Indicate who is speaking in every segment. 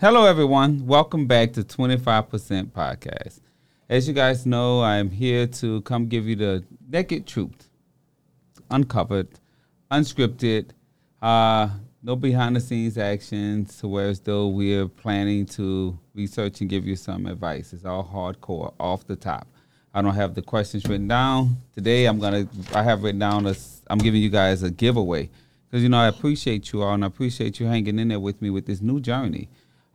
Speaker 1: Hello, everyone. Welcome back to 25% Podcast. As you guys know, I'm here to come give you the naked truth, uncovered, unscripted, uh, no behind the scenes actions, whereas though we're planning to research and give you some advice. It's all hardcore, off the top. I don't have the questions written down today. I'm gonna. I have written down. A, I'm giving you guys a giveaway because you know I appreciate you all and I appreciate you hanging in there with me with this new journey.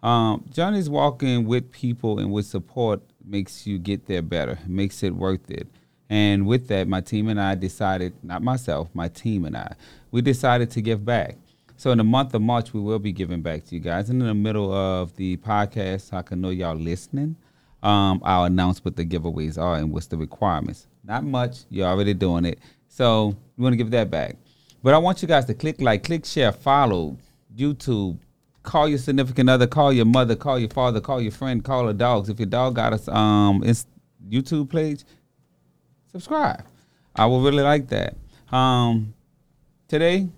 Speaker 1: Um, journey's walking with people and with support makes you get there better, makes it worth it. And with that, my team and I decided, not myself, my team and I, we decided to give back. So in the month of March, we will be giving back to you guys. And in the middle of the podcast, so I can know y'all listening, um, I'll announce what the giveaways are and what's the requirements. Not much, you're already doing it. So we want to give that back. But I want you guys to click like, click share, follow, YouTube, call your significant other, call your mother, call your father, call your friend, call the dogs. If your dog got a um YouTube page, subscribe. I would really like that. Um, today,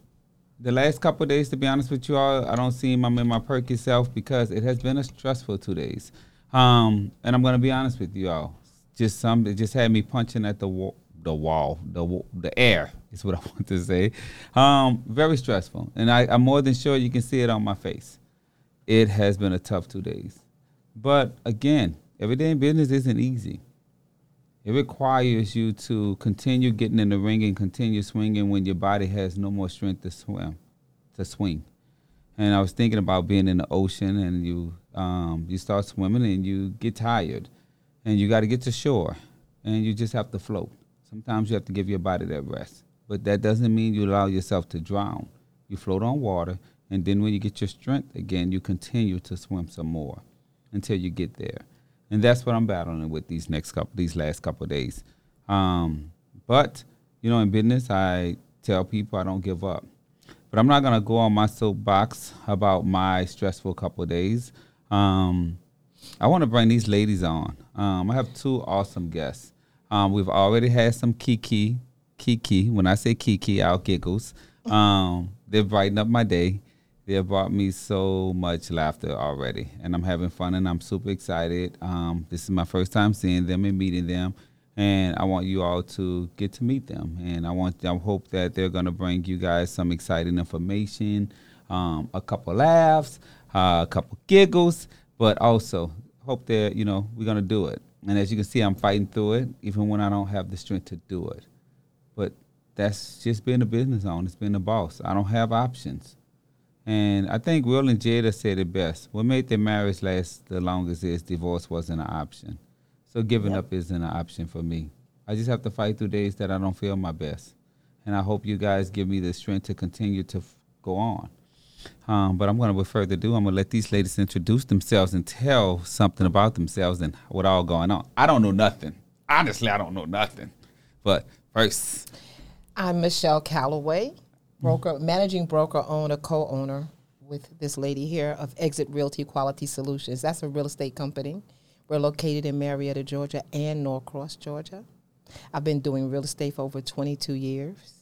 Speaker 1: the last couple days, to be honest with you all, I don't seem I'm in my perky self because it has been a stressful two days. Um, and I'm gonna be honest with you all. Just some, it just had me punching at the wall, the wall, the the air is what I want to say. Um, very stressful, and I, I'm more than sure you can see it on my face. It has been a tough two days, but again, every day in business isn't easy. It requires you to continue getting in the ring and continue swinging when your body has no more strength to swim, to swing. And I was thinking about being in the ocean, and you um, you start swimming and you get tired, and you got to get to shore, and you just have to float. Sometimes you have to give your body that rest, but that doesn't mean you allow yourself to drown. You float on water, and then when you get your strength again, you continue to swim some more until you get there. And that's what I'm battling with these next couple, these last couple days. Um, but you know, in business, I tell people I don't give up. But I'm not gonna go on my soapbox about my stressful couple days. Um, I want to bring these ladies on. Um, I have two awesome guests. Um, we've already had some Kiki, Kiki. When I say Kiki, I'll giggles. Um, they brighten up my day. They have brought me so much laughter already, and I'm having fun, and I'm super excited. Um, this is my first time seeing them and meeting them, and I want you all to get to meet them. And I want, I hope that they're gonna bring you guys some exciting information, um, a couple laughs, uh, a couple giggles, but also hope that you know we're gonna do it. And as you can see, I'm fighting through it, even when I don't have the strength to do it. But that's just being a business owner. It's being a boss. I don't have options. And I think Will and Jada said it best. What made their marriage last the longest is divorce wasn't an option. So giving yep. up isn't an option for me. I just have to fight through days that I don't feel my best. And I hope you guys give me the strength to continue to f- go on. Um, but I'm going to, with further ado, I'm going to let these ladies introduce themselves and tell something about themselves and what all going on. I don't know nothing. Honestly, I don't know nothing. But first,
Speaker 2: I'm Michele Calloway, broker, mm-hmm. managing broker, owner, co-owner with this lady here of Exit Realty Quality Solutions. That's a real estate company. We're located in Marietta, Georgia, and Norcross, Georgia. I've been doing real estate for over 22 years.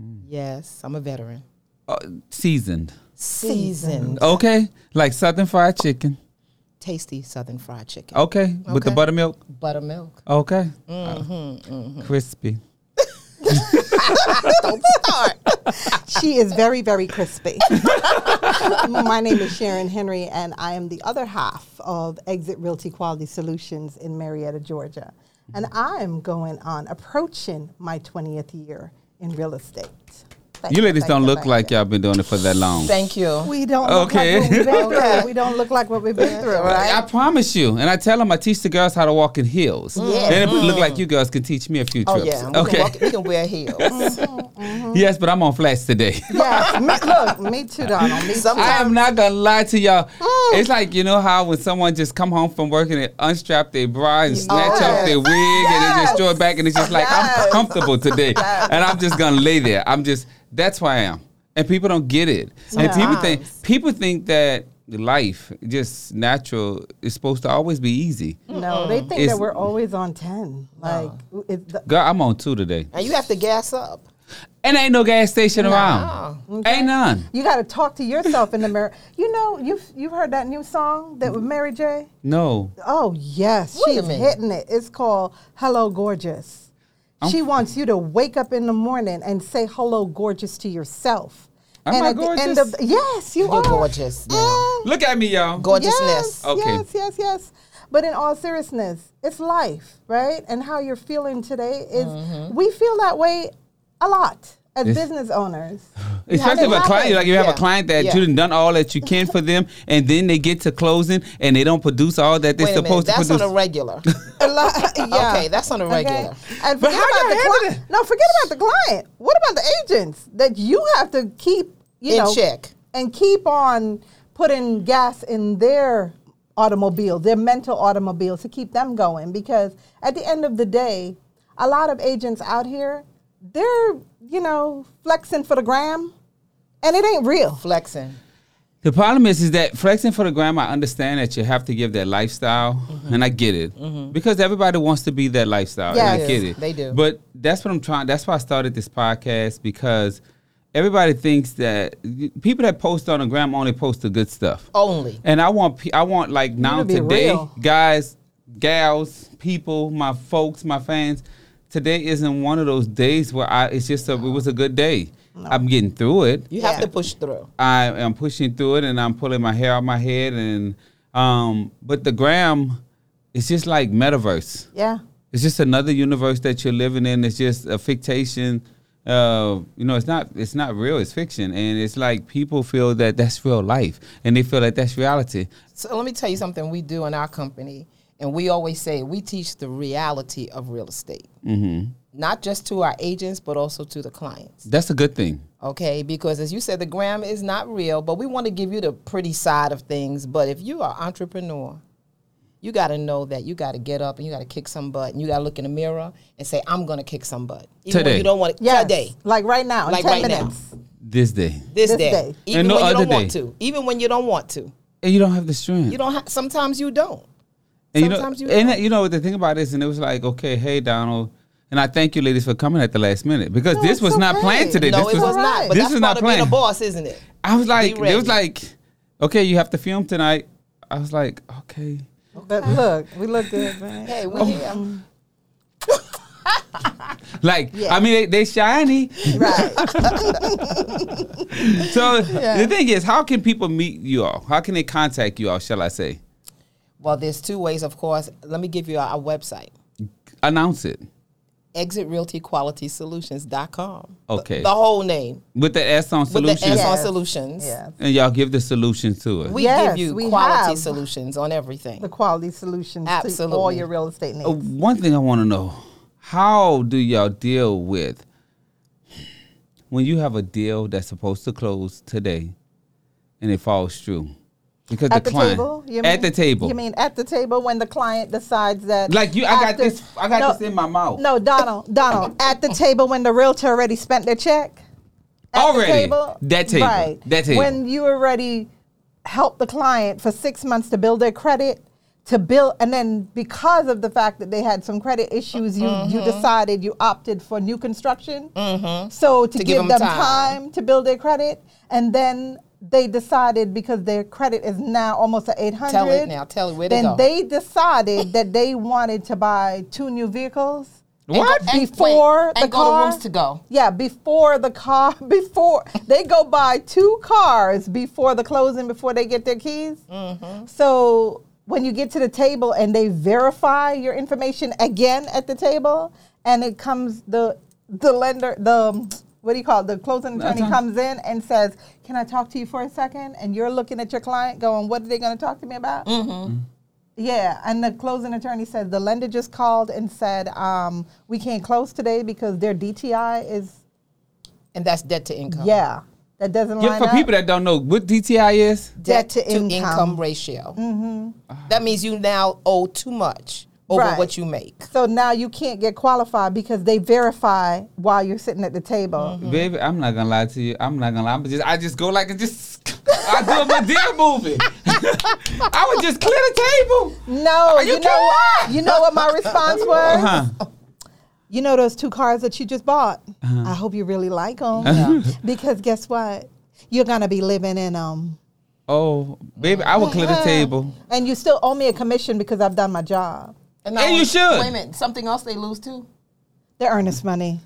Speaker 2: Mm. Yes, I'm a veteran.
Speaker 1: Uh, seasoned.
Speaker 2: Seasoned.
Speaker 1: Okay, like Southern Fried Chicken.
Speaker 2: Tasty Southern Fried Chicken.
Speaker 1: Okay, okay. with the buttermilk.
Speaker 2: Buttermilk.
Speaker 1: Okay. Mm-hmm, uh, mm-hmm. Crispy.
Speaker 3: Don't start. she is very, very crispy. My name is Sharon Henry, and I am the other half of Exit Realty Quality Solutions in Marietta, Georgia. And I'm going on approaching my 20th year in real estate.
Speaker 1: Thank you ladies don't look like y'all been doing it for that long.
Speaker 2: Thank you.
Speaker 3: We don't okay. look like what we've been through. We don't look like what we've been through, right?
Speaker 1: I promise you. And I tell them I teach the girls how to walk in heels.
Speaker 2: Yeah.
Speaker 1: Then it mm. look like you girls can teach me a few trips.
Speaker 2: Oh, yeah. We okay. Can walk, we can wear heels. mm-hmm,
Speaker 1: mm-hmm. Yes, but I'm on flats today.
Speaker 3: yes. Me, look, me too, Donald. Me too. I
Speaker 1: am not going to lie to y'all. Mm. It's like, you know how when someone just come home from work and they unstrap their bra and snatch oh, off their wig yes. and they just throw it back and it's just like, yes. I'm comfortable today. And I'm just going to lay there. I'm just, that's why I am and people don't get it. Sometimes. And people think people think that life just natural is supposed to always be easy.
Speaker 3: No, they think it's, that we're always on ten. Like,
Speaker 1: girl, I'm on two today.
Speaker 2: And you have to gas up.
Speaker 1: and ain't no gas station
Speaker 2: No.
Speaker 1: around.
Speaker 3: Okay?
Speaker 1: Ain't none.
Speaker 3: You got to talk to yourself in the mirror. You know, you've you've heard that new song that with Mary J.
Speaker 1: No.
Speaker 3: Oh yes,
Speaker 2: Wait a
Speaker 3: she's
Speaker 2: minute.
Speaker 3: hitting it. It's called "Hello Gorgeous." She wants you to wake up in the morning and say "Hello Gorgeous" to yourself.
Speaker 1: Am
Speaker 3: and
Speaker 1: I
Speaker 3: at the end
Speaker 1: gorgeous?
Speaker 3: of yes, you
Speaker 2: You're
Speaker 3: are
Speaker 2: gorgeous now.
Speaker 3: Mm.
Speaker 1: Look at me, y'all.
Speaker 2: Gorgeousness.
Speaker 3: Yes,
Speaker 1: Okay.
Speaker 3: yes, yes, yes. But in all seriousness, it's life, right? And how you're feeling today is
Speaker 2: Mm-hmm.
Speaker 3: we feel that way a lot as
Speaker 1: It's-
Speaker 3: business owners.
Speaker 1: Especially with a client, like you have
Speaker 2: Yeah.
Speaker 1: a client that
Speaker 2: Yeah.
Speaker 1: you done all that you can for them, and then they get to closing and they don't produce all that they're
Speaker 2: a minute.
Speaker 1: supposed to
Speaker 2: That's
Speaker 1: produce.
Speaker 2: on a regular.
Speaker 3: A lot- yeah.
Speaker 2: Okay, that's on a regular.
Speaker 3: And
Speaker 1: But
Speaker 3: forget
Speaker 1: how
Speaker 3: about the client. No, forget about the client. What about the agents that you have to keep you
Speaker 2: In
Speaker 3: know,
Speaker 2: check.
Speaker 3: and keep on putting gas in their automobile, their mental automobile to keep them going? Because at the end of the day, a lot of agents out here, they're you know flexing for the gram, and it ain't real.
Speaker 2: Flexing.
Speaker 1: The problem is, is that flexing for the gram. I understand that you have to give that lifestyle,
Speaker 2: Mm-hmm.
Speaker 1: and I get it because everybody wants to be that lifestyle, Yeah, I
Speaker 3: Yes.
Speaker 1: get it.
Speaker 2: They do.
Speaker 1: But that's what I'm trying. That's why I started this podcast because everybody thinks that people that post on the gram only post the good stuff.
Speaker 2: Only.
Speaker 1: And I want, pe- I want like now today,
Speaker 3: real.
Speaker 1: guys, gals, people, my folks, my fans. Today isn't one of those days where I. It's just a. It was a good day. I'm getting through it.
Speaker 2: You have
Speaker 3: Yeah.
Speaker 2: to push through.
Speaker 1: I am pushing through it, and I'm pulling my hair out my head, and um. But the gram, it's just like metaverse.
Speaker 3: Yeah.
Speaker 1: It's just another universe that you're living in. It's just a fictation. Uh, you know, it's not. It's not real. It's fiction, and it's like people feel that that's real life, and they feel that that's reality.
Speaker 2: So let me tell you something we do in our company, and we always say we teach the reality of real estate, mm-hmm. not just to our agents, but also to the clients.
Speaker 1: That's a good thing.
Speaker 2: Okay, because as you said, the gram is not real, but we want to give you the pretty side of things. But if you are entrepreneur, you got to know that you got to get up and you got to kick some butt, and you got to look in the mirror and say, "I'm going to kick some butt." Even
Speaker 1: Today.
Speaker 2: when you don't want it
Speaker 3: Yes.
Speaker 2: today,
Speaker 3: Like right now,
Speaker 2: Like
Speaker 3: 10
Speaker 2: right now.
Speaker 1: This day,
Speaker 2: this,
Speaker 3: This
Speaker 2: day,
Speaker 3: day.
Speaker 2: even
Speaker 1: And no
Speaker 2: when you don't want to, even when you don't want to,
Speaker 1: and you don't have the strength.
Speaker 2: you don't. Ha- sometimes you don't.
Speaker 1: And you know,
Speaker 2: you
Speaker 1: and
Speaker 2: don't.
Speaker 1: you know what the thing about this, and it was like, okay, hey Donald, and I thank you, ladies, for coming at the last minute because
Speaker 3: No,
Speaker 1: this
Speaker 3: it's
Speaker 1: was not planned today.
Speaker 2: No,
Speaker 1: this
Speaker 2: it was
Speaker 3: alright.
Speaker 2: not. But
Speaker 1: this
Speaker 2: that's
Speaker 1: was not
Speaker 2: of being a boss, isn't it?
Speaker 1: I was like, it was like, okay, you have to film tonight. I was like, okay.
Speaker 3: But look, we look good, man.
Speaker 2: Hey, we
Speaker 1: Oh.
Speaker 2: here.
Speaker 1: Like,
Speaker 3: Yeah.
Speaker 1: I mean, they, they shiny.
Speaker 3: Right.
Speaker 1: So the thing is, how can people meet you all? How can they contact you all? Shall I say?
Speaker 2: Well, there's two ways, of course. Let me give you our, our website.
Speaker 1: Announce it
Speaker 2: ExitRealtyQualitySolutions.com. The-
Speaker 1: Okay.
Speaker 2: The, whole name.
Speaker 1: with the S on solutions.
Speaker 2: With
Speaker 1: solutions,
Speaker 2: the S on solutions.
Speaker 3: Yes.
Speaker 1: and y'all give the solutions to it.
Speaker 2: We
Speaker 3: Yes,
Speaker 2: give you
Speaker 3: we
Speaker 2: quality
Speaker 3: have.
Speaker 2: solutions on everything.
Speaker 3: The quality solutions to all your real estate needs.
Speaker 1: Uh, one thing I want to know: How do y'all deal with when you have a deal that's supposed to close today and it falls through because
Speaker 3: at
Speaker 1: the
Speaker 3: the
Speaker 1: client
Speaker 3: table? You mean,
Speaker 1: at
Speaker 3: mean?
Speaker 1: the table?
Speaker 3: You mean at the table when the client decides that?
Speaker 1: like you? I got this. I got
Speaker 3: No,
Speaker 1: this in my mouth.
Speaker 3: No, Donald, Donald, at the table when the realtor already spent their check. At the
Speaker 1: Already. That table.
Speaker 3: Right.
Speaker 1: That table.
Speaker 3: When you already helped the client for six months to build their credit, to build, and then because of the fact that they had some credit issues, you you mm-hmm. decided you opted for new construction. Mm-hmm. So to,
Speaker 2: give
Speaker 3: give,
Speaker 2: them
Speaker 3: them
Speaker 2: time.
Speaker 3: time. to build their credit, and then they decided because their credit is now almost at eight hundred.
Speaker 2: Tell it now. Tell it where to
Speaker 3: Then
Speaker 2: go.
Speaker 3: they decided that they wanted to buy two new vehicles.
Speaker 1: What?
Speaker 2: and
Speaker 3: Before
Speaker 2: wait,
Speaker 3: the
Speaker 2: and
Speaker 3: car?
Speaker 2: to rooms to go.
Speaker 3: Yeah, before the car, before they go buy two cars before the closing, before they get their keys.
Speaker 2: Mm-hmm.
Speaker 3: So when you get to the table and they verify your information again at the table, and it comes the the lender the what do you call it? The closing attorney comes in and says, "Can I talk to you for a second? And you're looking at your client, going, "What are they going to talk to me about?"
Speaker 2: Mm-hmm.
Speaker 3: Yeah, and the closing attorney said the lender just called and said um, we can't close today because their DTI is
Speaker 2: And that's debt to income.
Speaker 3: yeah that doesn't
Speaker 1: Yeah, for
Speaker 3: up.
Speaker 1: people that don't know what DTI is,
Speaker 2: Debt,
Speaker 3: Debt to
Speaker 2: to, income.
Speaker 3: income.
Speaker 2: ratio. Mm-hmm. That means you now owe too much over
Speaker 3: Right.
Speaker 2: what you make.
Speaker 3: so now you can't get qualified because they verify while you're sitting at the table.
Speaker 1: baby. I'm not gonna lie to you. I'm not gonna lie. I'm just I just go like and just I do a Madea movie. I would just clear the table.
Speaker 3: No,
Speaker 1: Are you
Speaker 3: you, know what? You know what my response was?
Speaker 1: Uh-huh.
Speaker 3: You know those two cars that you just bought?
Speaker 1: Uh-huh.
Speaker 3: I hope you really like them. because guess what? You're going to be living in them.
Speaker 1: Oh, baby, I will clear the table.
Speaker 3: And you still owe me a commission because I've done my job.
Speaker 2: And
Speaker 1: And you should.
Speaker 2: Wait a minute. Something else they lose too.
Speaker 3: The earnest money.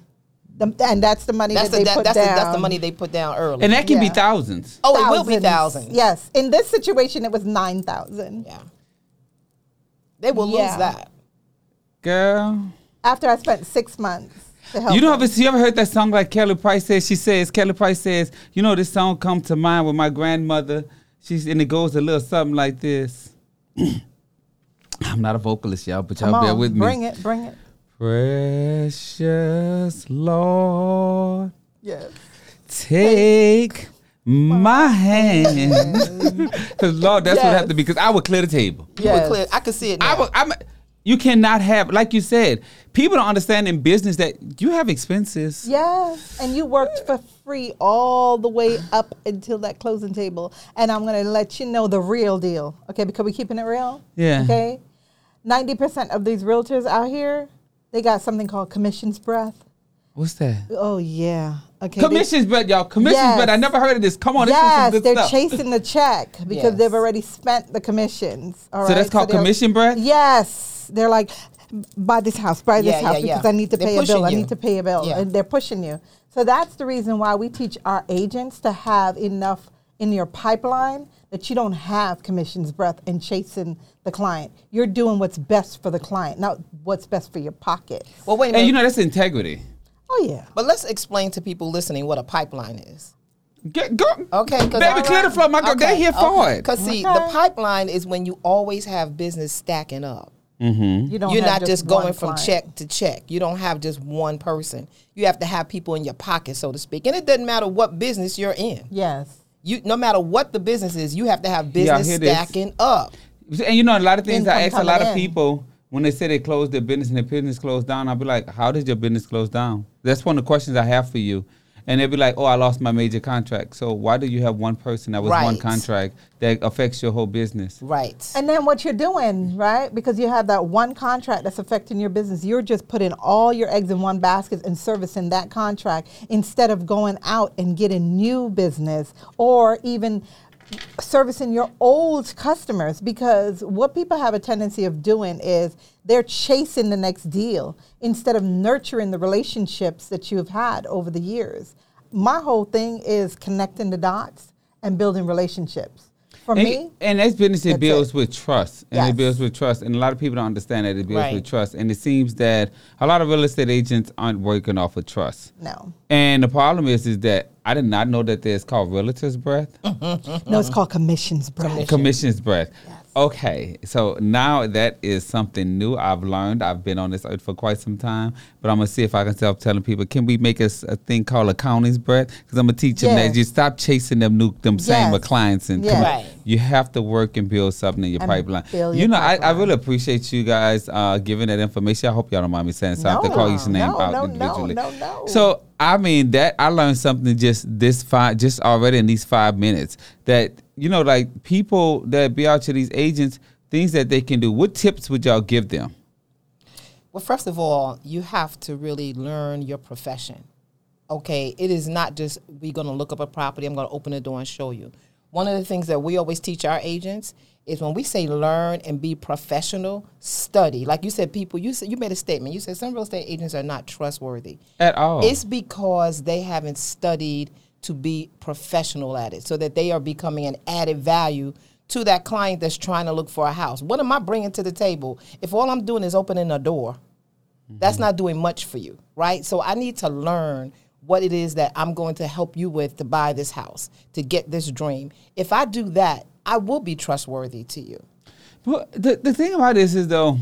Speaker 3: The, and that's the money
Speaker 2: That's
Speaker 3: that
Speaker 2: the
Speaker 3: they
Speaker 2: that,
Speaker 3: put
Speaker 2: that's
Speaker 3: down.
Speaker 2: the that's the money they put down early.
Speaker 1: And that can be thousands.
Speaker 2: oh, it will be thousands.
Speaker 3: Yes. In this situation, it was 9000
Speaker 2: Yeah. They will
Speaker 3: Yeah.
Speaker 2: lose that.
Speaker 1: Girl.
Speaker 3: After I spent six months
Speaker 1: You know,
Speaker 3: them.
Speaker 1: if you ever heard that song like Kelly Price says, she says, Kelly Price says, you know, this song come to mind with my grandmother. She's and it goes a little something like this. I'm not a vocalist, y'all, but y'all
Speaker 3: Come
Speaker 1: bear
Speaker 3: on,
Speaker 1: with me.
Speaker 3: bring it, bring it.
Speaker 1: Precious Lord,
Speaker 3: Yes.
Speaker 1: take my hand. Because Lord, that's what
Speaker 3: Yes.
Speaker 1: have to be. Because I would clear the table.
Speaker 2: You
Speaker 3: Yes.
Speaker 2: clear. I could see it
Speaker 1: I
Speaker 2: now.
Speaker 1: would, I'm, you cannot have, like you said, people don't understand in business that you have expenses.
Speaker 3: Yes, and you worked for free all the way up until that closing table. And I'm going to let you know the real deal, okay? Because we're keeping it real.
Speaker 1: Yeah.
Speaker 3: Okay. Ninety percent of these realtors out here, they got something called commissions breath.
Speaker 1: What's that?
Speaker 3: Oh yeah. Okay. they-
Speaker 1: Commissions, but y'all, commissions,
Speaker 3: Yes.
Speaker 1: but I never heard of this. Come on, this is some
Speaker 3: yes,
Speaker 1: good
Speaker 3: they're
Speaker 1: stuff.
Speaker 3: chasing the check because
Speaker 2: Yes.
Speaker 3: they've already spent the commissions. All
Speaker 1: So
Speaker 3: right.
Speaker 1: that's called
Speaker 3: they're-
Speaker 1: commission breath?
Speaker 3: Yes, they're like, buy this house, buy this
Speaker 2: Yeah,
Speaker 3: house
Speaker 2: yeah, yeah.
Speaker 3: because I need to
Speaker 2: They're
Speaker 3: pay a bill.
Speaker 2: pushing
Speaker 3: I need to pay a bill,
Speaker 2: Yeah.
Speaker 3: and they're pushing you. So that's the reason why we teach our agents to have enough in your pipeline that you don't have commissions breath and chasing the client. You're doing what's best for the client, not what's best for your pocket.
Speaker 2: well, wait a minute.
Speaker 1: And you know, that's integrity.
Speaker 3: Oh yeah.
Speaker 2: but let's explain to people listening what a pipeline is.
Speaker 1: Get, go.
Speaker 2: Okay, 'cause
Speaker 1: Baby,
Speaker 2: all
Speaker 1: clear the floor. My girl, they here for it.
Speaker 2: Because see,
Speaker 3: Okay.
Speaker 2: the pipeline is when you always have business stacking up.
Speaker 1: Mm-hmm.
Speaker 3: You don't.
Speaker 2: You're not just
Speaker 3: one
Speaker 2: going from
Speaker 3: client.
Speaker 2: check to check. You don't have just one person. You have to have people in your pocket, so to speak. And it doesn't matter what business you're in.
Speaker 3: Yes.
Speaker 2: You no matter what the business is, you have to have business
Speaker 1: this?
Speaker 2: stacking up.
Speaker 1: And you know, a lot of things I ask a lot of people when they say they closed their business and their business closed down, I'll be like, How did your business close down? That's one of the questions I have for you. And they'd be like, Oh, I lost my major contract. So why do you have one person that was one contract that affects your whole business?
Speaker 2: Right.
Speaker 3: And then what you're doing, right? Because you have that one contract that's affecting your business, you're just putting all your eggs in one basket and servicing that contract instead of going out and getting new business or even servicing your old customers because what people have a tendency of doing is they're chasing the next deal instead of nurturing the relationships that you've had over the years. My whole thing is connecting the dots and building relationships. For
Speaker 1: and,
Speaker 3: me,
Speaker 1: and that's business it
Speaker 3: that's
Speaker 1: builds
Speaker 3: it.
Speaker 1: with trust and
Speaker 3: Yes.
Speaker 1: it builds with trust and a lot of people don't understand that it builds
Speaker 2: Right.
Speaker 1: with trust and it seems that a lot of real estate agents aren't working off of trust
Speaker 3: no.
Speaker 1: and the problem is is that i did not know that there's called realtor's breath
Speaker 3: No, it's called commissions, breath.
Speaker 1: commission's breath
Speaker 3: Yes.
Speaker 1: Okay so now that is something new i've learned i've been on this earth for quite some time but i'm gonna see if i can stop telling people can we make us a, thing called accountant's breath because i'm gonna teach them that
Speaker 3: Yes.
Speaker 1: you stop chasing them new them same
Speaker 3: Yes.
Speaker 1: clients and
Speaker 3: Yes.
Speaker 1: come-
Speaker 2: Right.
Speaker 1: You have to work and build something in your
Speaker 3: And
Speaker 1: pipeline.
Speaker 3: build
Speaker 1: You
Speaker 3: your
Speaker 1: know, I, I really appreciate you guys uh, giving that information. I hope y'all don't mind me saying something.
Speaker 3: No,
Speaker 1: call each name
Speaker 3: no,
Speaker 1: out
Speaker 3: no, no,
Speaker 1: individually.
Speaker 3: no, no.
Speaker 1: So I mean that I learned something just this five, just already in these five minutes. That you know, like people that be out to these agents, things that they can do. What tips would y'all give them?
Speaker 2: Well, first of all, you have to really learn your profession. Okay, it is not just we're going to look up a property, I'm going to open the door and show you. One of the things that we always teach our agents is when we say learn and be professional, study. Like you said, people, you said you made a statement. You said some real estate agents are not trustworthy.
Speaker 1: At all.
Speaker 2: It's because they haven't studied to be professional at it, so that they are becoming an added value to that client that's trying to look for a house. What am I bringing to the table if all I'm doing is opening a door? That's mm-hmm. not doing much for you, right? So I need to learn what it is that I'm going to help you with to buy this house, to get this dream. If I do that, I will be trustworthy to you.
Speaker 1: But the the thing about this is though,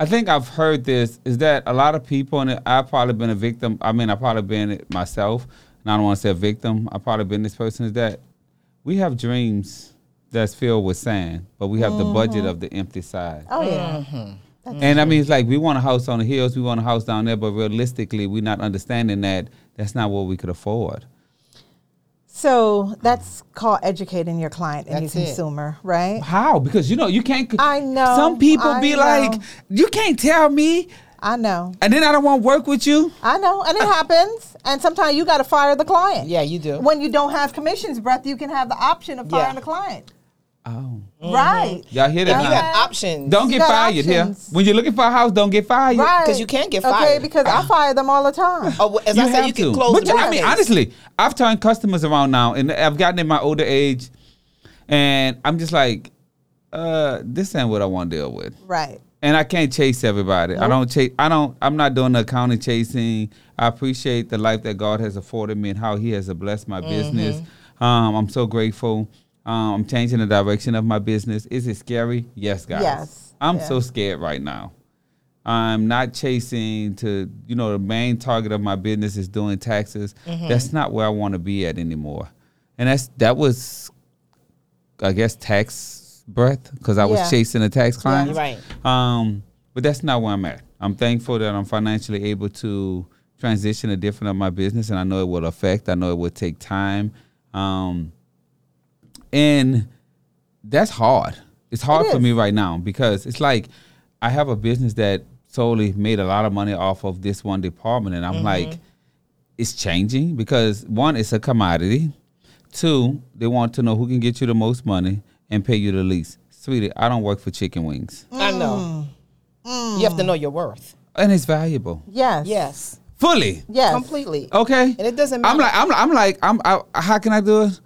Speaker 1: I think I've heard this is that a lot of people and I've probably been a victim. I mean, I've probably been it myself, and I don't want to say a victim. I've probably been this person is that we have dreams that's filled with sand, but we have the budget of the empty side.
Speaker 3: Oh yeah.
Speaker 2: Mm-hmm.
Speaker 1: And I mean, it's like we want a house on the hills, we want a house down there, but realistically, we're not understanding that that's not what we could afford.
Speaker 3: So that's called educating your client and
Speaker 2: That's
Speaker 3: your
Speaker 2: it.
Speaker 3: consumer, right?
Speaker 1: How? Because you know you can't.
Speaker 3: I know,
Speaker 1: Some people
Speaker 3: I
Speaker 1: be
Speaker 3: know.
Speaker 1: like, you can't tell me
Speaker 3: I know.
Speaker 1: and then I don't want to work with you.
Speaker 3: I know. And it happens. And sometimes you got to fire the client.
Speaker 2: Yeah, you do.
Speaker 3: When you don't have commissions, Breath, you can have the option of
Speaker 2: Yeah.
Speaker 3: firing the client.
Speaker 1: Oh,
Speaker 3: Right.
Speaker 1: y'all hear
Speaker 2: If
Speaker 1: that?
Speaker 2: you have options,
Speaker 1: Don't get
Speaker 3: got
Speaker 1: fired here.
Speaker 3: options.
Speaker 1: When you're looking for a house, don't get fired.
Speaker 3: Right.
Speaker 2: 'Cause you can't get fired.
Speaker 3: Okay,
Speaker 2: fired.
Speaker 3: because I fire them all the time.
Speaker 2: Oh, well, as
Speaker 1: you
Speaker 2: I said,
Speaker 1: have
Speaker 2: you
Speaker 1: to.
Speaker 2: can close
Speaker 1: but
Speaker 2: the
Speaker 1: I mean,
Speaker 2: business.
Speaker 1: honestly, I've turned customers around now, and I've gotten in my older age, and I'm just like, uh, this ain't what I want to deal with.
Speaker 3: Right.
Speaker 1: And I can't chase everybody. I don't chase. I don't. I'm not doing the accounting chasing. I appreciate the life that God has afforded me and how He has blessed my business.
Speaker 2: Mm-hmm.
Speaker 1: Um, I'm so grateful. Um, I'm changing the direction of my business. Is it scary? Yes, guys.
Speaker 3: Yes.
Speaker 1: I'm
Speaker 3: Yeah.
Speaker 1: so scared right now. I'm not chasing to, you know, the main target of my business is doing taxes.
Speaker 2: Mm-hmm.
Speaker 1: That's not where I want to be at anymore. And that's that was, I guess, tax breath because I was chasing a tax client.
Speaker 2: Right.
Speaker 1: Um, but that's not where I'm at. I'm thankful that I'm financially able to transition a different of my business, and I know it will affect. I know it will take time, um, and that's hard. It's hard
Speaker 3: It
Speaker 1: for me right now because it's like I have a business that solely made a lot of money off of this one department, and I'm
Speaker 2: Mm-hmm.
Speaker 1: like, it's changing because one, it's a commodity. Two, they want to know who can get you the most money and pay you the least. Sweetie, I don't work for chicken wings.
Speaker 2: I know.
Speaker 3: Mm.
Speaker 2: You have to know your worth.
Speaker 1: and it's valuable
Speaker 3: Yes.
Speaker 2: Yes.
Speaker 1: fully.
Speaker 3: Yes.
Speaker 2: Completely.
Speaker 1: Okay,
Speaker 2: And it doesn't matter.
Speaker 1: I'm like, I'm, I'm like, I'm. I, how can I do it?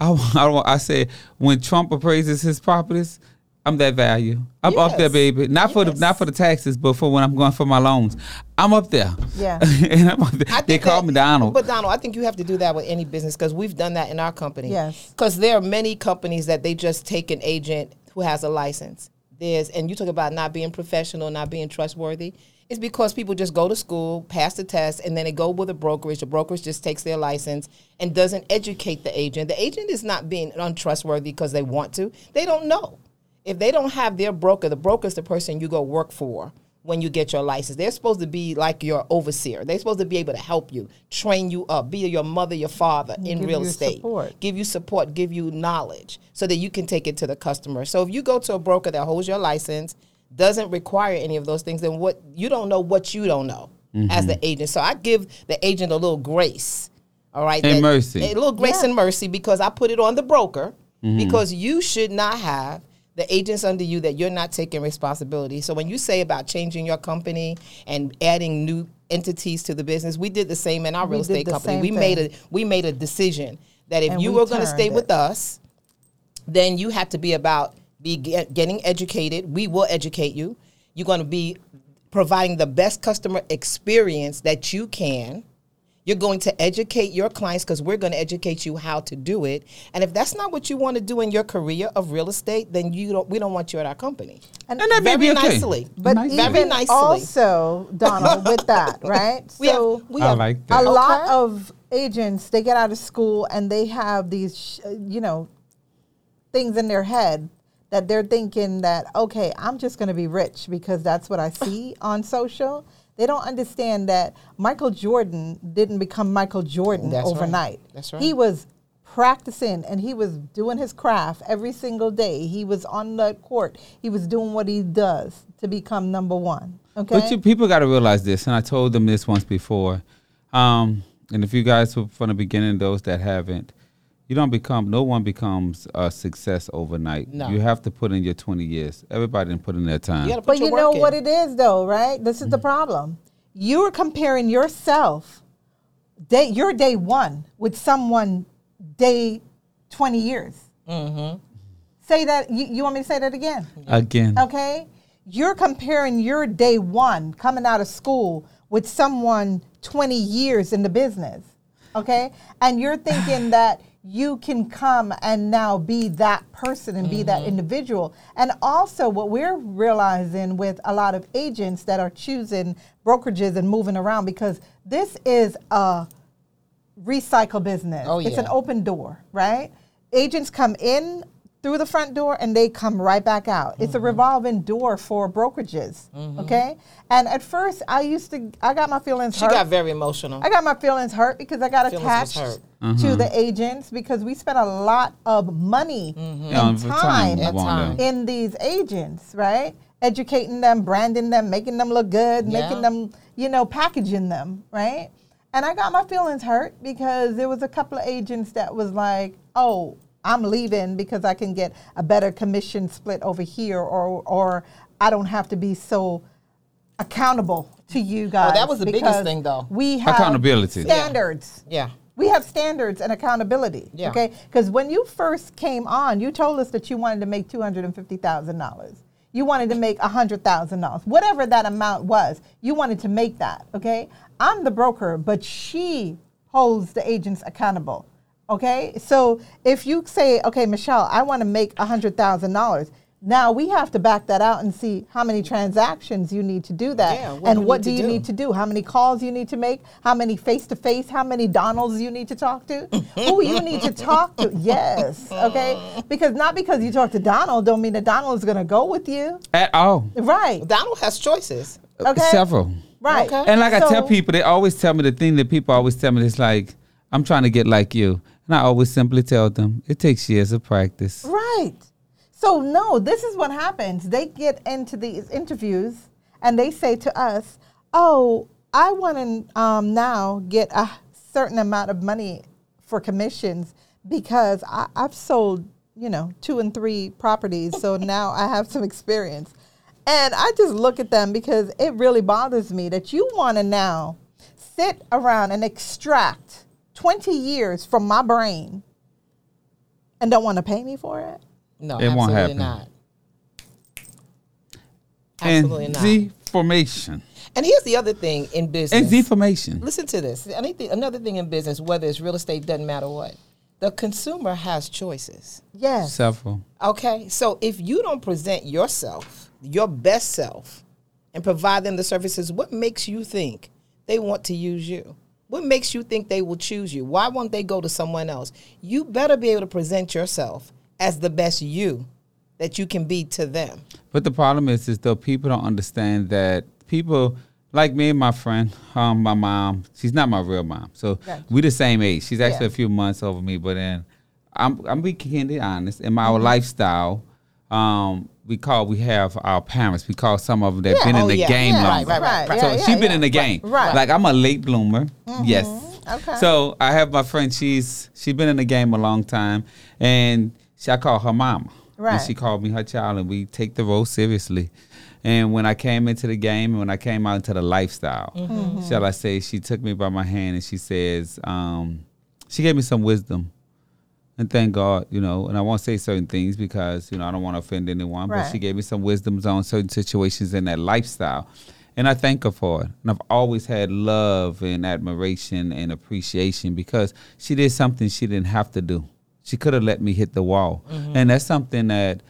Speaker 1: I, I, don't- I say when Trump appraises his properties, I'm that value. I'm up there, baby. Not for the not for the taxes, but for when I'm going for my loans. I'm up there.
Speaker 3: Yeah.
Speaker 1: and I'm up there. They call
Speaker 2: that-
Speaker 1: me Donald.
Speaker 2: But Donald, I think you have to do that with any business because we've done that in our company.
Speaker 3: Yes.
Speaker 2: Because there are many companies that they just take an agent who has a license. There's and you talk about not being professional, not being trustworthy. It's because people just go to school, pass the test, and then they go with a brokerage. The brokerage just takes their license and doesn't educate the agent. The agent is not being untrustworthy because they want to. They don't know. If they don't have their broker, the broker is the person you go work for when you get your license. They're supposed to be like your overseer. They're supposed to be able to help you, train you up, be your mother, your father in
Speaker 3: give
Speaker 2: real estate,
Speaker 3: support.
Speaker 2: give you support, give you knowledge so that you can take it to the customer. So if you go to a broker that holds your license, doesn't require any of those things, then what you don't know what you don't know as the agent. So I give the agent a little grace. All right.
Speaker 1: And
Speaker 2: that-
Speaker 1: mercy.
Speaker 2: A little grace
Speaker 3: Yeah.
Speaker 2: and mercy because I put it on the broker
Speaker 1: Mm-hmm.
Speaker 2: because you should not have the agents under you that you're not taking responsibility. So when you say about changing your company and adding new entities to the business, we did the same in our
Speaker 3: We
Speaker 2: real estate company.
Speaker 3: same
Speaker 2: We made a we made a decision that if
Speaker 3: And
Speaker 2: you
Speaker 3: we
Speaker 2: were going to stay
Speaker 3: turned
Speaker 2: with us, then you have to be about be get, getting educated. We will educate you. You're going to be providing the best customer experience that you can. You're going to educate your clients because we're going to educate you how to do it. And if that's not what you want to do in your career of real estate, then you don't. We don't want you at our company.
Speaker 3: And,
Speaker 1: and that may
Speaker 2: Very
Speaker 1: be okay.
Speaker 2: nicely.
Speaker 3: but
Speaker 1: Nice.
Speaker 3: even
Speaker 2: Very nicely.
Speaker 3: also, Donald, with that, right?
Speaker 2: We have-
Speaker 3: so
Speaker 2: we
Speaker 1: I
Speaker 2: have-
Speaker 1: like
Speaker 3: a
Speaker 1: that.
Speaker 3: lot
Speaker 2: Okay.
Speaker 3: of agents they get out of school and they have these sh- you know things in their head that they're thinking that okay i'm just going to be rich because that's what i see on social they don't understand that michael jordan didn't become michael jordan
Speaker 2: That's right.
Speaker 3: overnight
Speaker 2: That's right.
Speaker 3: he was practicing and he was doing his craft every single day he was on the court he was doing what he does to become number one okay
Speaker 1: But you, people got to realize this, and I told them this once before. Um, and if you guys were from the beginning, those that haven't, you don't become. No one becomes a success overnight.
Speaker 2: No.
Speaker 1: You have to put in your twenty years. Everybody didn't put in their time.
Speaker 2: You got to put
Speaker 3: But you know
Speaker 2: work
Speaker 3: what it is, though, right? This
Speaker 1: Mm-hmm.
Speaker 3: is the problem. You're comparing yourself, day, your day one, with someone day 20 years.
Speaker 2: Mm-hmm.
Speaker 3: Say that. You, you want me to say that again?
Speaker 1: Again,
Speaker 3: Okay? You're comparing your day one coming out of school with someone 20 years in the business. Okay? And you're thinking that you can come and now be that person and be that mm-hmm. individual. And also, what we're realizing with a lot of agents that are choosing brokerages and moving around because this is a recycle business.
Speaker 2: Oh, yeah.
Speaker 3: It's an open door, right? Agents come in through the front door and they come right back out. It's
Speaker 2: Mm-hmm.
Speaker 3: a revolving door for brokerages, okay? And at first, I used to, I got my feelings
Speaker 2: She
Speaker 3: hurt.
Speaker 2: got very emotional.
Speaker 3: I got my feelings hurt because I got
Speaker 2: Feelings
Speaker 3: attached
Speaker 2: hurt.
Speaker 3: to the agents because we spent a lot of money
Speaker 2: Mm-hmm.
Speaker 3: And
Speaker 1: for
Speaker 3: time,
Speaker 1: you
Speaker 2: time.
Speaker 3: in these agents, right? educating them, branding them, making them look good,
Speaker 2: Yeah.
Speaker 3: making them, you know, packaging them, right? And I got my feelings hurt because there was a couple of agents that was like, "Oh, I'm leaving because I can get a better commission split over here, or or I don't have to be so accountable to you guys."
Speaker 2: Oh, that was the biggest thing, though.
Speaker 3: We have
Speaker 1: Accountability. Yeah.
Speaker 3: standards.
Speaker 2: Yeah.
Speaker 3: We have standards and accountability.
Speaker 2: Yeah.
Speaker 3: Okay. Because when you first came on, you told us that you wanted to make two hundred and fifty thousand dollars. You wanted to make hundred thousand dollars, whatever that amount was. You wanted to make that. Okay. I'm the broker, but she holds the agents accountable. Okay. So if you say, okay, Michele, I want to make hundred thousand dollars. Now we have to back that out and see how many transactions you need to do that,
Speaker 2: Yeah, what
Speaker 3: and
Speaker 2: do
Speaker 3: what do you
Speaker 2: do?
Speaker 3: need to do? How many calls you need to make? How many face to face? How many Donalds you need to talk to? Who you need to talk to? Yes, okay. Because not because you talk to Donald don't mean that Donald is going to go with you,
Speaker 1: At all.
Speaker 3: right?
Speaker 2: Donald has choices.
Speaker 3: Okay.
Speaker 1: Uh, several.
Speaker 3: Right.
Speaker 2: Okay.
Speaker 1: And like I tell people, they always tell me the thing that people always tell me is like, I'm trying to get like you. And I always simply tell them, it takes years of practice.
Speaker 3: Right. So no, this is what happens. They get into these interviews and they say to us, "Oh, I want to um, now get a certain amount of money for commissions because I, I've sold, you know, two and three properties, so now I have some experience." And I just look at them because it really bothers me that you want to now sit around and extract 20 years from my brain and don't want to pay me for it.
Speaker 2: No,
Speaker 1: It won't happen.
Speaker 2: not. Absolutely
Speaker 1: and
Speaker 2: not.
Speaker 1: deformation.
Speaker 2: and here's the other thing in business.
Speaker 1: And deformation.
Speaker 2: Listen to this. Anything, another thing in business, whether it's real estate, doesn't matter what. The consumer has choices.
Speaker 3: Yes.
Speaker 1: Several.
Speaker 2: Okay, so if you don't present yourself, your best self, and provide them the services, what makes you think they want to use you? What makes you think they will choose you? Why won't they go to someone else? You better be able to present yourself as the best you that you can be to them.
Speaker 1: But the problem is, is though people don't understand that people like me and my friend, um, my mom, she's not my real mom. So
Speaker 3: Gotcha.
Speaker 1: we the same age. She's actually
Speaker 3: Yeah.
Speaker 1: a few months over me, but then I'm I'm being candid honest. In
Speaker 3: Mm-hmm.
Speaker 1: my lifestyle, um, we call we have our parents. We call some of them that
Speaker 3: Yeah.
Speaker 1: been in
Speaker 2: Oh,
Speaker 1: the
Speaker 2: yeah.
Speaker 1: game
Speaker 2: Yeah.
Speaker 1: longer.
Speaker 2: Right, right, right,
Speaker 1: So
Speaker 3: right.
Speaker 1: she been in the game.
Speaker 3: Right.
Speaker 1: Like I'm a late bloomer. Yes.
Speaker 3: Okay.
Speaker 1: So I have my friend. She's she's been in the game a long time, and she, I call her mama.
Speaker 3: Right.
Speaker 1: And she called me her child, and we take the role seriously. And when I came into the game, and when I came out into the lifestyle,
Speaker 3: Mm-hmm.
Speaker 1: shall I say, she took me by my hand and she says, um, she gave me some wisdom. And thank God, you know, and I won't say certain things because, you know, I don't want to offend anyone, but she gave me some wisdoms on certain situations in that lifestyle. And I thank her for it. And I've always had love and admiration and appreciation because she did something she didn't have to do. She could have let me hit the wall. Mm-hmm. And that's something that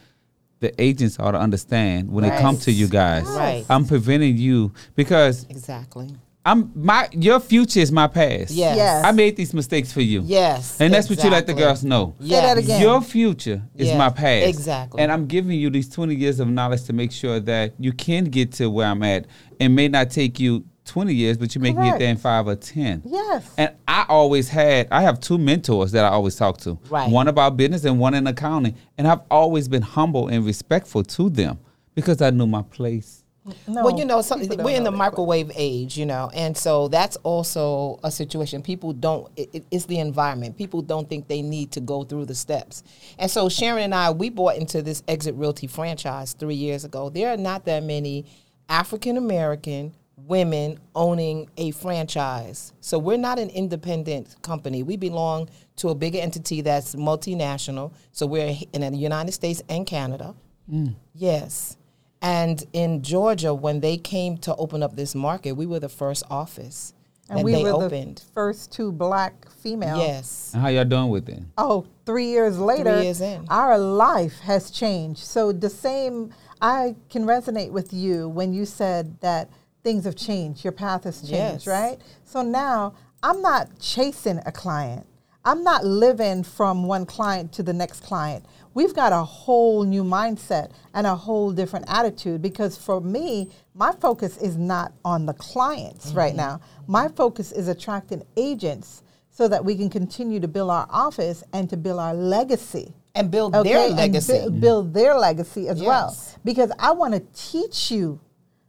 Speaker 1: the agents ought to understand when it
Speaker 2: Right.
Speaker 1: comes to you guys.
Speaker 2: Right.
Speaker 1: I'm preventing you because
Speaker 2: Exactly.
Speaker 1: I'm my your future is my past.
Speaker 2: Yes.
Speaker 3: Yes.
Speaker 1: I made these mistakes for you.
Speaker 2: Yes.
Speaker 1: And that's what you let the girls know.
Speaker 3: Say that again.
Speaker 1: Your future is
Speaker 2: Yeah,
Speaker 1: my past.
Speaker 2: exactly.
Speaker 1: And I'm giving you these 20 years of knowledge to make sure that you can get to where I'm at. It may not take you 20 years, but you may get there in five or 10.
Speaker 3: Yes.
Speaker 1: And I always had, I have two mentors that I always talk to.
Speaker 2: Right.
Speaker 1: One about business and one in accounting. And I've always been humble and respectful to them because I knew my place.
Speaker 3: No,
Speaker 2: well, you know, some, we're in the
Speaker 3: that.
Speaker 2: microwave age, you know, and so that's also a situation. People don't, it, it- it's the environment. People don't think they need to go through the steps. And so Sharon and I, we bought into this Exit Realty franchise three years ago. There are not that many African American women owning a franchise. So we're not an independent company. We belong to a bigger entity that's multinational. So we're in the United States and Canada. Mm. Yes. And in Georgia, when they came to open up this market, we were the first office
Speaker 3: and
Speaker 2: that
Speaker 3: we
Speaker 2: they
Speaker 3: were
Speaker 2: opened.
Speaker 3: the first two black females.
Speaker 2: Yes.
Speaker 1: And how y'all doing with it?
Speaker 3: Oh, three years later, three
Speaker 2: years in.
Speaker 3: our life has changed. So the same, I can resonate with you when you said that things have changed. Your path has changed,
Speaker 2: Yes.
Speaker 3: right? So now I'm not chasing a client. I'm not living from one client to the next client. We've got a whole new mindset and a whole different attitude because for me, my focus is not on the clients right mm-hmm. now. My focus is attracting agents so that we can continue to build our office and to build our legacy.
Speaker 2: and build
Speaker 3: okay,
Speaker 2: their legacy.
Speaker 3: bu- build their legacy as well. Because I want to teach you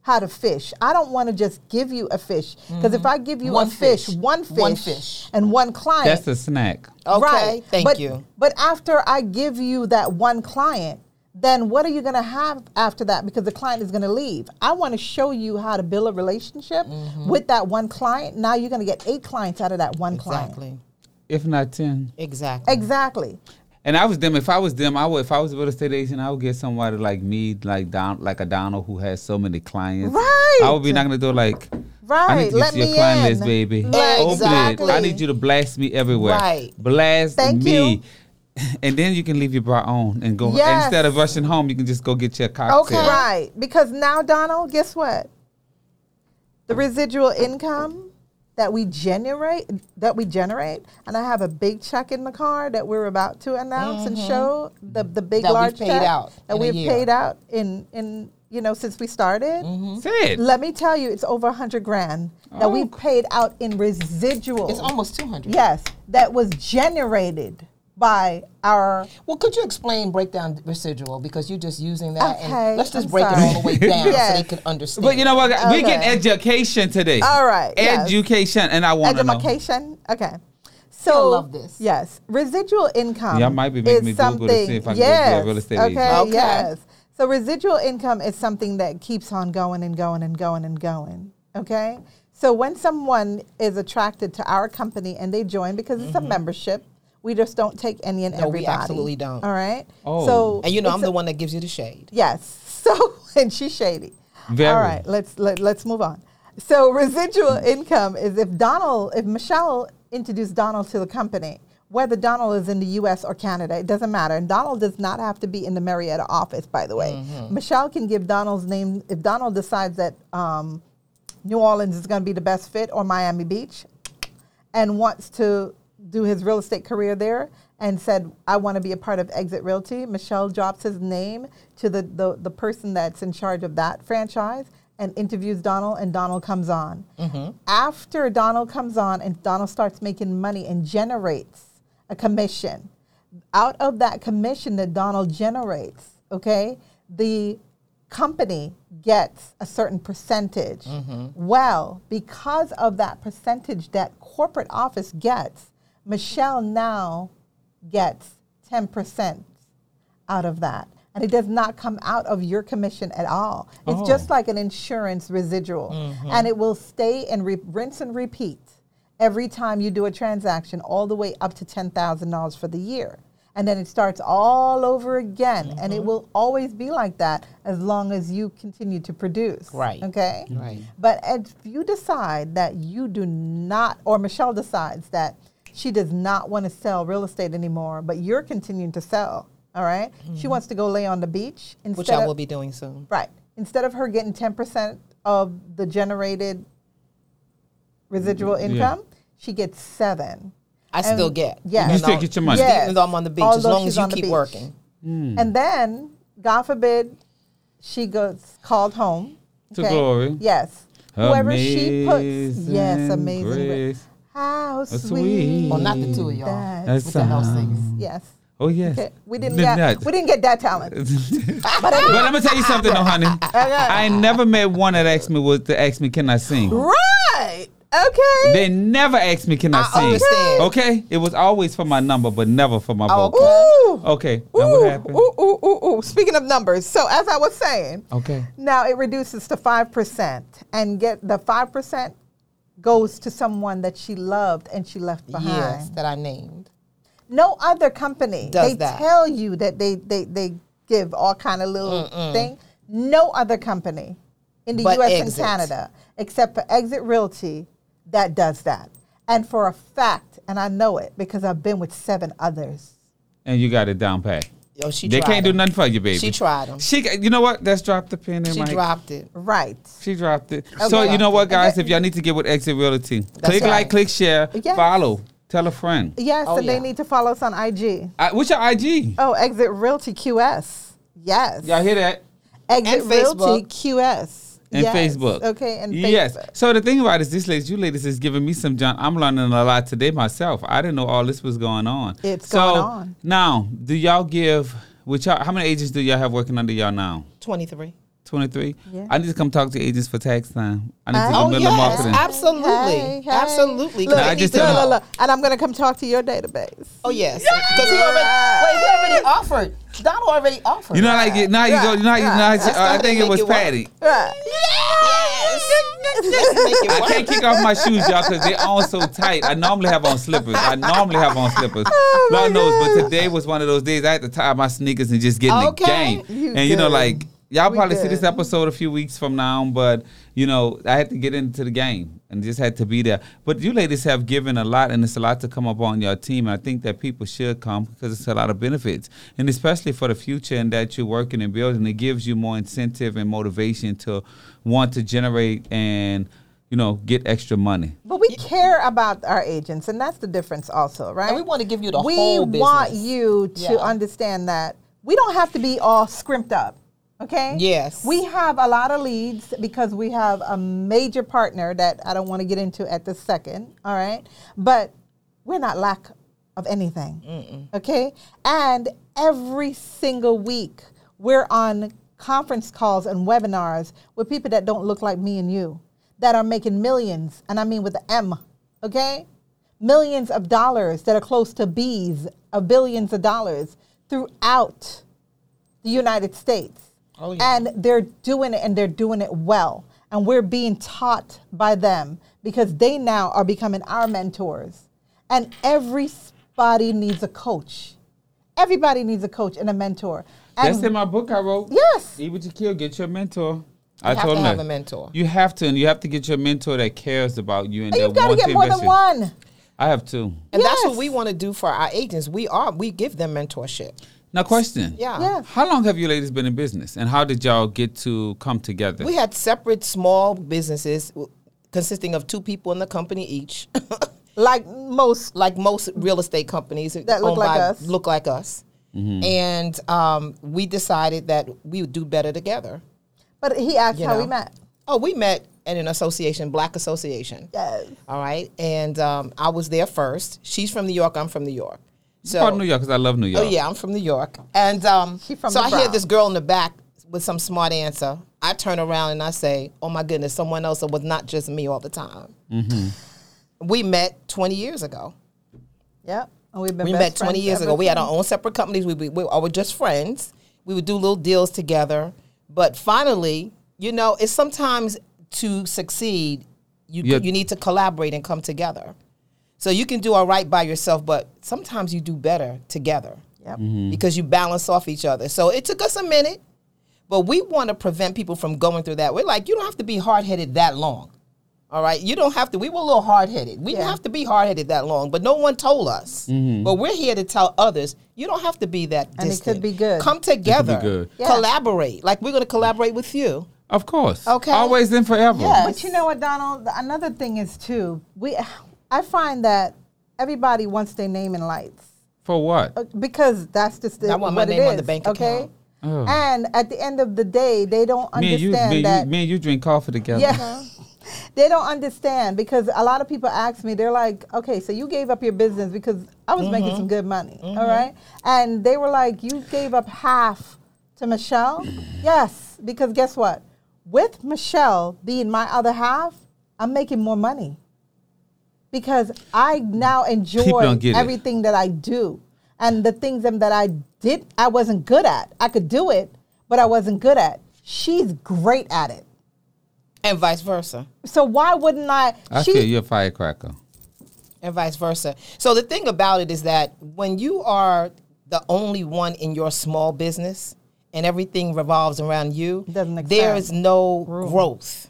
Speaker 3: how to fish. I don't want to just give you a fish. Because if I give you
Speaker 2: Mm-hmm. One
Speaker 3: a fish,
Speaker 2: fish.
Speaker 3: one fish,
Speaker 2: One fish.
Speaker 3: and one client,
Speaker 1: That's a snack.
Speaker 2: Okay, thank
Speaker 3: but,
Speaker 2: you.
Speaker 3: But after I give you that one client, then what are you going to have after that? Because the client is going to leave. I want to show you how to build a relationship
Speaker 2: Mm-hmm.
Speaker 3: with that one client. Now you're going to get eight clients out of that one client.
Speaker 2: Exactly.
Speaker 1: If not ten.
Speaker 2: Exactly.
Speaker 3: Exactly.
Speaker 1: And I was them. If I was them, I would. If I was a real estate agent, I would get somebody like me, like down, like a Donald who has so many clients.
Speaker 3: Right.
Speaker 1: I would be knocking the door like, I need
Speaker 3: Right.
Speaker 1: to
Speaker 3: Let
Speaker 1: to your
Speaker 3: me
Speaker 1: client
Speaker 3: in.
Speaker 1: list, baby.
Speaker 3: Let-
Speaker 1: Open it. I need you to blast me everywhere.
Speaker 2: Right.
Speaker 1: Blast
Speaker 3: Thank
Speaker 1: me.
Speaker 3: you.
Speaker 1: And then you can leave your bra on and go.
Speaker 3: Yes.
Speaker 1: Instead of rushing home, you can just go get your cocktail.
Speaker 2: Okay.
Speaker 3: Right. Because now, Donald, guess what? The residual income that we generate that we generate, and I have a big check in the car that we're about to announce and show the the big
Speaker 2: Mm-hmm. That we've
Speaker 3: large
Speaker 2: paid
Speaker 3: check
Speaker 2: out
Speaker 3: that we've paid out in in you know since we started.
Speaker 1: Say it.
Speaker 3: Let me tell you, it's over a hundred grand that
Speaker 1: Oh.
Speaker 3: we've paid out in residual.
Speaker 2: It's almost 200.
Speaker 3: yes, that was generated by our
Speaker 2: Well, could you explain breakdown residual because you're just using that
Speaker 3: Okay,
Speaker 2: and let's just
Speaker 3: I'm
Speaker 2: break
Speaker 3: sorry.
Speaker 2: it all the way down
Speaker 3: Yes.
Speaker 2: so they can understand.
Speaker 1: But you know what? We get education today.
Speaker 3: All right, yes.
Speaker 1: Education, and I want to know.
Speaker 3: education. Okay. So
Speaker 2: love this.
Speaker 3: Yes, residual income.
Speaker 1: Y'all might be making
Speaker 3: is
Speaker 1: me Google to
Speaker 3: something.
Speaker 1: see if I can go be a
Speaker 3: yes.
Speaker 1: real estate
Speaker 3: okay,
Speaker 1: agent.
Speaker 2: Okay.
Speaker 3: Yes. So residual income is something that keeps on going and going and going and going. Okay. So when someone is attracted to our company and they join because it's a mm-hmm. membership, we just don't take any and
Speaker 2: Mm-hmm. No, we absolutely don't.
Speaker 3: All right.
Speaker 1: Oh.
Speaker 3: So
Speaker 2: and you know, I'm
Speaker 3: a-
Speaker 2: the one that gives you the shade.
Speaker 3: Yes. So and she's shady.
Speaker 1: Very.
Speaker 3: All right, let's let, let's move on. So residual income is if Donald, if Michele introduced Donald to the company, whether Donald is in the U.S. or Canada, it doesn't matter. And Donald does not have to be in the Marietta office, by the way. Michele can give Donald's name if Donald decides that um, New Orleans is going to be the best fit or Miami Beach, and wants to do his real estate career there and said, I want to be a part of Exit Realty, Michele drops his name to the, the, the person that's in charge of that franchise and interviews Donald, and Donald comes on. Mm-hmm. After Donald comes on and Donald starts making money and generates a commission, out of that commission that Donald generates, okay, the company gets a certain percentage. Mm-hmm. Well, because of that percentage that corporate office gets, Michele now gets 10% out of that. And it does not come out of your commission at all. It's oh. just like an insurance residual. Mm-hmm. And it will stay and re- rinse and repeat every time you do a transaction, all the way up to $10,000 for the year. And then it starts all over again. And it mm-hmm. will always be like that as long as you continue to produce.
Speaker 2: Right.
Speaker 3: Okay?
Speaker 2: Right.
Speaker 3: But if you decide that you do not, or Michele decides that she does not want to sell real estate anymore, but you're continuing to sell, all right? She wants to go lay on the beach
Speaker 2: Mm-hmm. Which I
Speaker 3: of,
Speaker 2: will be doing soon.
Speaker 3: right. Instead of her getting 10% of the generated residual
Speaker 1: Yeah.
Speaker 3: income, she gets seven.
Speaker 2: I
Speaker 3: And-
Speaker 2: still get.
Speaker 3: yes.
Speaker 2: even
Speaker 1: You still
Speaker 2: though-
Speaker 1: get your money.
Speaker 3: Yes.
Speaker 2: Even though I'm on the beach, as long as you keep
Speaker 3: beach.
Speaker 2: working.
Speaker 3: And then, God forbid, she goes called home.
Speaker 1: To glory.
Speaker 3: Yes. Whoever she puts. Yes,
Speaker 1: Amazing
Speaker 3: amazing. grace.
Speaker 1: Grace.
Speaker 3: How sweet.
Speaker 1: sweet.
Speaker 2: Well, not the two of y'all.
Speaker 3: that
Speaker 1: That's
Speaker 2: What the house
Speaker 1: sound.
Speaker 2: sings?
Speaker 3: Yes.
Speaker 1: Oh yes.
Speaker 3: Okay. We didn't
Speaker 1: Did
Speaker 3: get
Speaker 1: not.
Speaker 3: we didn't get that talent. but
Speaker 1: But
Speaker 3: anyway,
Speaker 1: let me tell you something, though, honey. I never met one that asked me was to ask me, can I sing?
Speaker 3: right. Okay.
Speaker 1: They never asked me, can I,
Speaker 2: I
Speaker 1: sing?
Speaker 2: understand.
Speaker 1: Okay, it was always for my number, but never for my
Speaker 2: Oh,
Speaker 1: vocal.
Speaker 3: Ooh.
Speaker 1: Okay, now
Speaker 3: Ooh,
Speaker 1: what happened?
Speaker 3: ooh, ooh, ooh, ooh. Speaking of numbers, so as I was saying,
Speaker 1: Okay.
Speaker 3: now it reduces to five percent, and get the five percent goes to someone that she loved and she left behind.
Speaker 2: Yes, that I named.
Speaker 3: No other company.
Speaker 2: Does
Speaker 3: they
Speaker 2: that.
Speaker 3: tell you that they they, they give all kind of little thing. No other company in the
Speaker 2: But
Speaker 3: U.S.
Speaker 2: Exit.
Speaker 3: and Canada, except for Exit Realty, that does that. And for a fact, and I know it because I've been with seven others.
Speaker 1: And you got it down pat.
Speaker 2: Yo, she
Speaker 1: They
Speaker 2: tried
Speaker 1: can't do nothing for you, baby.
Speaker 2: She tried them.
Speaker 1: She, got- you know what? Let's drop the pen in,
Speaker 2: She
Speaker 1: Mike.
Speaker 2: dropped it.
Speaker 3: Right.
Speaker 1: She dropped it. Oh,
Speaker 3: so
Speaker 1: you know what, guys?
Speaker 3: Okay.
Speaker 1: If y'all need to get with Exit Realty, click
Speaker 2: right.
Speaker 1: like, click share,
Speaker 3: Yes.
Speaker 1: follow, tell a friend.
Speaker 3: Yes,
Speaker 2: Oh,
Speaker 3: and
Speaker 2: yeah.
Speaker 3: they need to follow us on IG.
Speaker 1: I, uh, what's your IG?
Speaker 3: Oh, Exit Realty QS. Yes.
Speaker 1: Y'all hear that?
Speaker 3: Exit
Speaker 2: And
Speaker 3: Realty QS.
Speaker 1: And
Speaker 3: Yes,
Speaker 1: Facebook.
Speaker 3: okay, and
Speaker 1: yes.
Speaker 3: Facebook.
Speaker 1: So the thing about it is, this ladies, you ladies is giving me some John. I'm learning a lot today myself. I didn't know all this was going on.
Speaker 3: It's
Speaker 1: so,
Speaker 3: going on.
Speaker 1: Now, do y'all give? Which y'all, how many agents do y'all have working under y'all now?
Speaker 2: 23.
Speaker 1: 23?
Speaker 3: Yeah.
Speaker 1: I need to come talk to agents for tax time. I need to do
Speaker 2: Oh,
Speaker 1: middle
Speaker 2: yes,
Speaker 1: marketing.
Speaker 2: absolutely.
Speaker 3: Hey, hey.
Speaker 2: Absolutely. 'cause
Speaker 3: Look,
Speaker 1: I just
Speaker 2: need to
Speaker 1: tell
Speaker 3: look, look, look, and I'm going to come talk to your database.
Speaker 2: Oh, yes. Because he already, wait, he already offered. Donald already offered.
Speaker 1: You know, like it- now you go. You know, you know. I,
Speaker 2: Let's go
Speaker 1: I think it was
Speaker 2: make it work.
Speaker 1: Patty.
Speaker 3: Right.
Speaker 2: Yes. Let's make it
Speaker 1: I can't kick off my shoes, y'all, because they're on so tight. I normally have on slippers. I normally have on slippers.
Speaker 3: Oh, my
Speaker 1: Lord knows, but today was one of those days I had to tie my sneakers and just get in
Speaker 2: Okay.
Speaker 1: the game.
Speaker 3: You
Speaker 1: and you know, like y'all
Speaker 3: We
Speaker 1: probably see this episode a few weeks from now, but you know, I had to get into the game and just had to be there. But you ladies have given a lot, and it's a lot to come up on your team. And I think that people should come because it's a lot of benefits, and especially for the future and that you're working and building, it gives you more incentive and motivation to want to generate and you know get extra money.
Speaker 3: But we care about our agents, and that's the difference, also, right?
Speaker 2: And we want to give you the
Speaker 3: we
Speaker 2: whole business.
Speaker 3: We want you to
Speaker 2: Yeah.
Speaker 3: understand that we don't have to be all scrimped up. Okay.
Speaker 2: Yes.
Speaker 3: We have a lot of leads because we have a major partner that I don't want to get into at this second. All right. But we're not lack of anything. Okay. And every single week we're on conference calls and webinars with people that don't look like me and you that are making millions, and I mean with the M. Okay millions of dollars that are close to B's of billions of dollars throughout the United States.
Speaker 2: Oh, yeah.
Speaker 3: And they're doing it and they're doing it well. And we're being taught by them because they now are becoming our mentors. And everybody needs a coach. Everybody needs a coach and a mentor. And
Speaker 1: That's in my book I wrote.
Speaker 3: Yes.
Speaker 1: Eat what you kill, get your mentor. I
Speaker 2: have
Speaker 1: told
Speaker 2: to
Speaker 1: him
Speaker 2: have
Speaker 1: that.
Speaker 2: a mentor.
Speaker 1: You have to, and you have to get your mentor that cares about you and,
Speaker 3: and
Speaker 1: that
Speaker 3: you've got to get more than one.
Speaker 1: I have two.
Speaker 2: And that's what we want to do for our agents. We are we give them mentorship.
Speaker 1: Now, question.
Speaker 2: Yeah.
Speaker 3: Yes.
Speaker 1: How long have you ladies been in business, and how did y'all get to come together?
Speaker 2: We had separate small businesses consisting of two people in the company each,
Speaker 3: Like most.
Speaker 2: like most real estate companies
Speaker 3: That look like
Speaker 2: by-
Speaker 3: us.
Speaker 2: Look like us.
Speaker 1: Mm-hmm.
Speaker 2: And um, we decided that we would do better together.
Speaker 3: But he asked
Speaker 2: You
Speaker 3: how we met.
Speaker 2: Oh, we met at an association, Black Association.
Speaker 3: Yes.
Speaker 2: All right, and um, I was there first. She's from New York. I'm from New York. So
Speaker 1: Part of New York, because I love New York.
Speaker 2: Oh yeah, I'm from New York, and um,
Speaker 3: She from
Speaker 2: so I hear this girl in the back with some smart answer. I turn around and I say, "Oh my goodness, someone else that was not just me all the time." We met 20 years ago.
Speaker 3: Yep. And we've been
Speaker 2: we
Speaker 3: best
Speaker 2: met 20 years
Speaker 3: ever
Speaker 2: ago. We had our own separate companies. We, we, we were just friends. We would do little deals together. But finally, you know, it's sometimes to succeed, you
Speaker 1: Yeah.
Speaker 2: you need to collaborate and come together. So you can do all right by yourself, but sometimes you do better together
Speaker 3: Yep. Mm-hmm.
Speaker 2: because you balance off each other. So it took us a minute, but we want to prevent people from going through that. We're like, you don't have to be hard headed that long. All right, you don't have to. We were a little hard headed. We didn't have to be hard headed that long, but no one told us. Mm-hmm. But we're here to tell others you don't have to be that.
Speaker 3: And it
Speaker 2: distant.
Speaker 3: could be good.
Speaker 2: Come together.
Speaker 1: good.
Speaker 3: Yeah.
Speaker 2: Collaborate. Like we're going to collaborate with you.
Speaker 1: Of course.
Speaker 2: Okay.
Speaker 1: Always and forever.
Speaker 2: Yes.
Speaker 3: But you know what, Donald? Another thing is too. We, I find that everybody wants their name in lights
Speaker 1: For what?
Speaker 3: Uh, because that's just the,
Speaker 2: I want my
Speaker 3: what it
Speaker 2: name on the
Speaker 3: is,
Speaker 2: bank
Speaker 3: okay?
Speaker 2: account.
Speaker 1: Oh.
Speaker 3: And at the end of the day, they don't
Speaker 1: me and you,
Speaker 3: understand
Speaker 1: me,
Speaker 3: that.
Speaker 1: you, me and you drink coffee together.
Speaker 3: Yeah. they don't understand because a lot of people ask me, they're like, okay, so you gave up your business because I was making some good money, all right? And they were like, you gave up half to Michele? yes, because guess what? With Michele being my other half, I'm making more money because I now enjoy
Speaker 1: don't it.
Speaker 3: everything that I do. And the things that that I did, I wasn't good at. I could do it, but I wasn't good at. She's great at it.
Speaker 2: And vice versa.
Speaker 3: So why wouldn't I?
Speaker 1: I
Speaker 3: she,
Speaker 1: feel you're a firecracker.
Speaker 2: and vice versa. So the thing about it is that when you are the only one in your small business and everything revolves around you,
Speaker 3: Doesn't
Speaker 2: there
Speaker 3: expand.
Speaker 2: is no growth.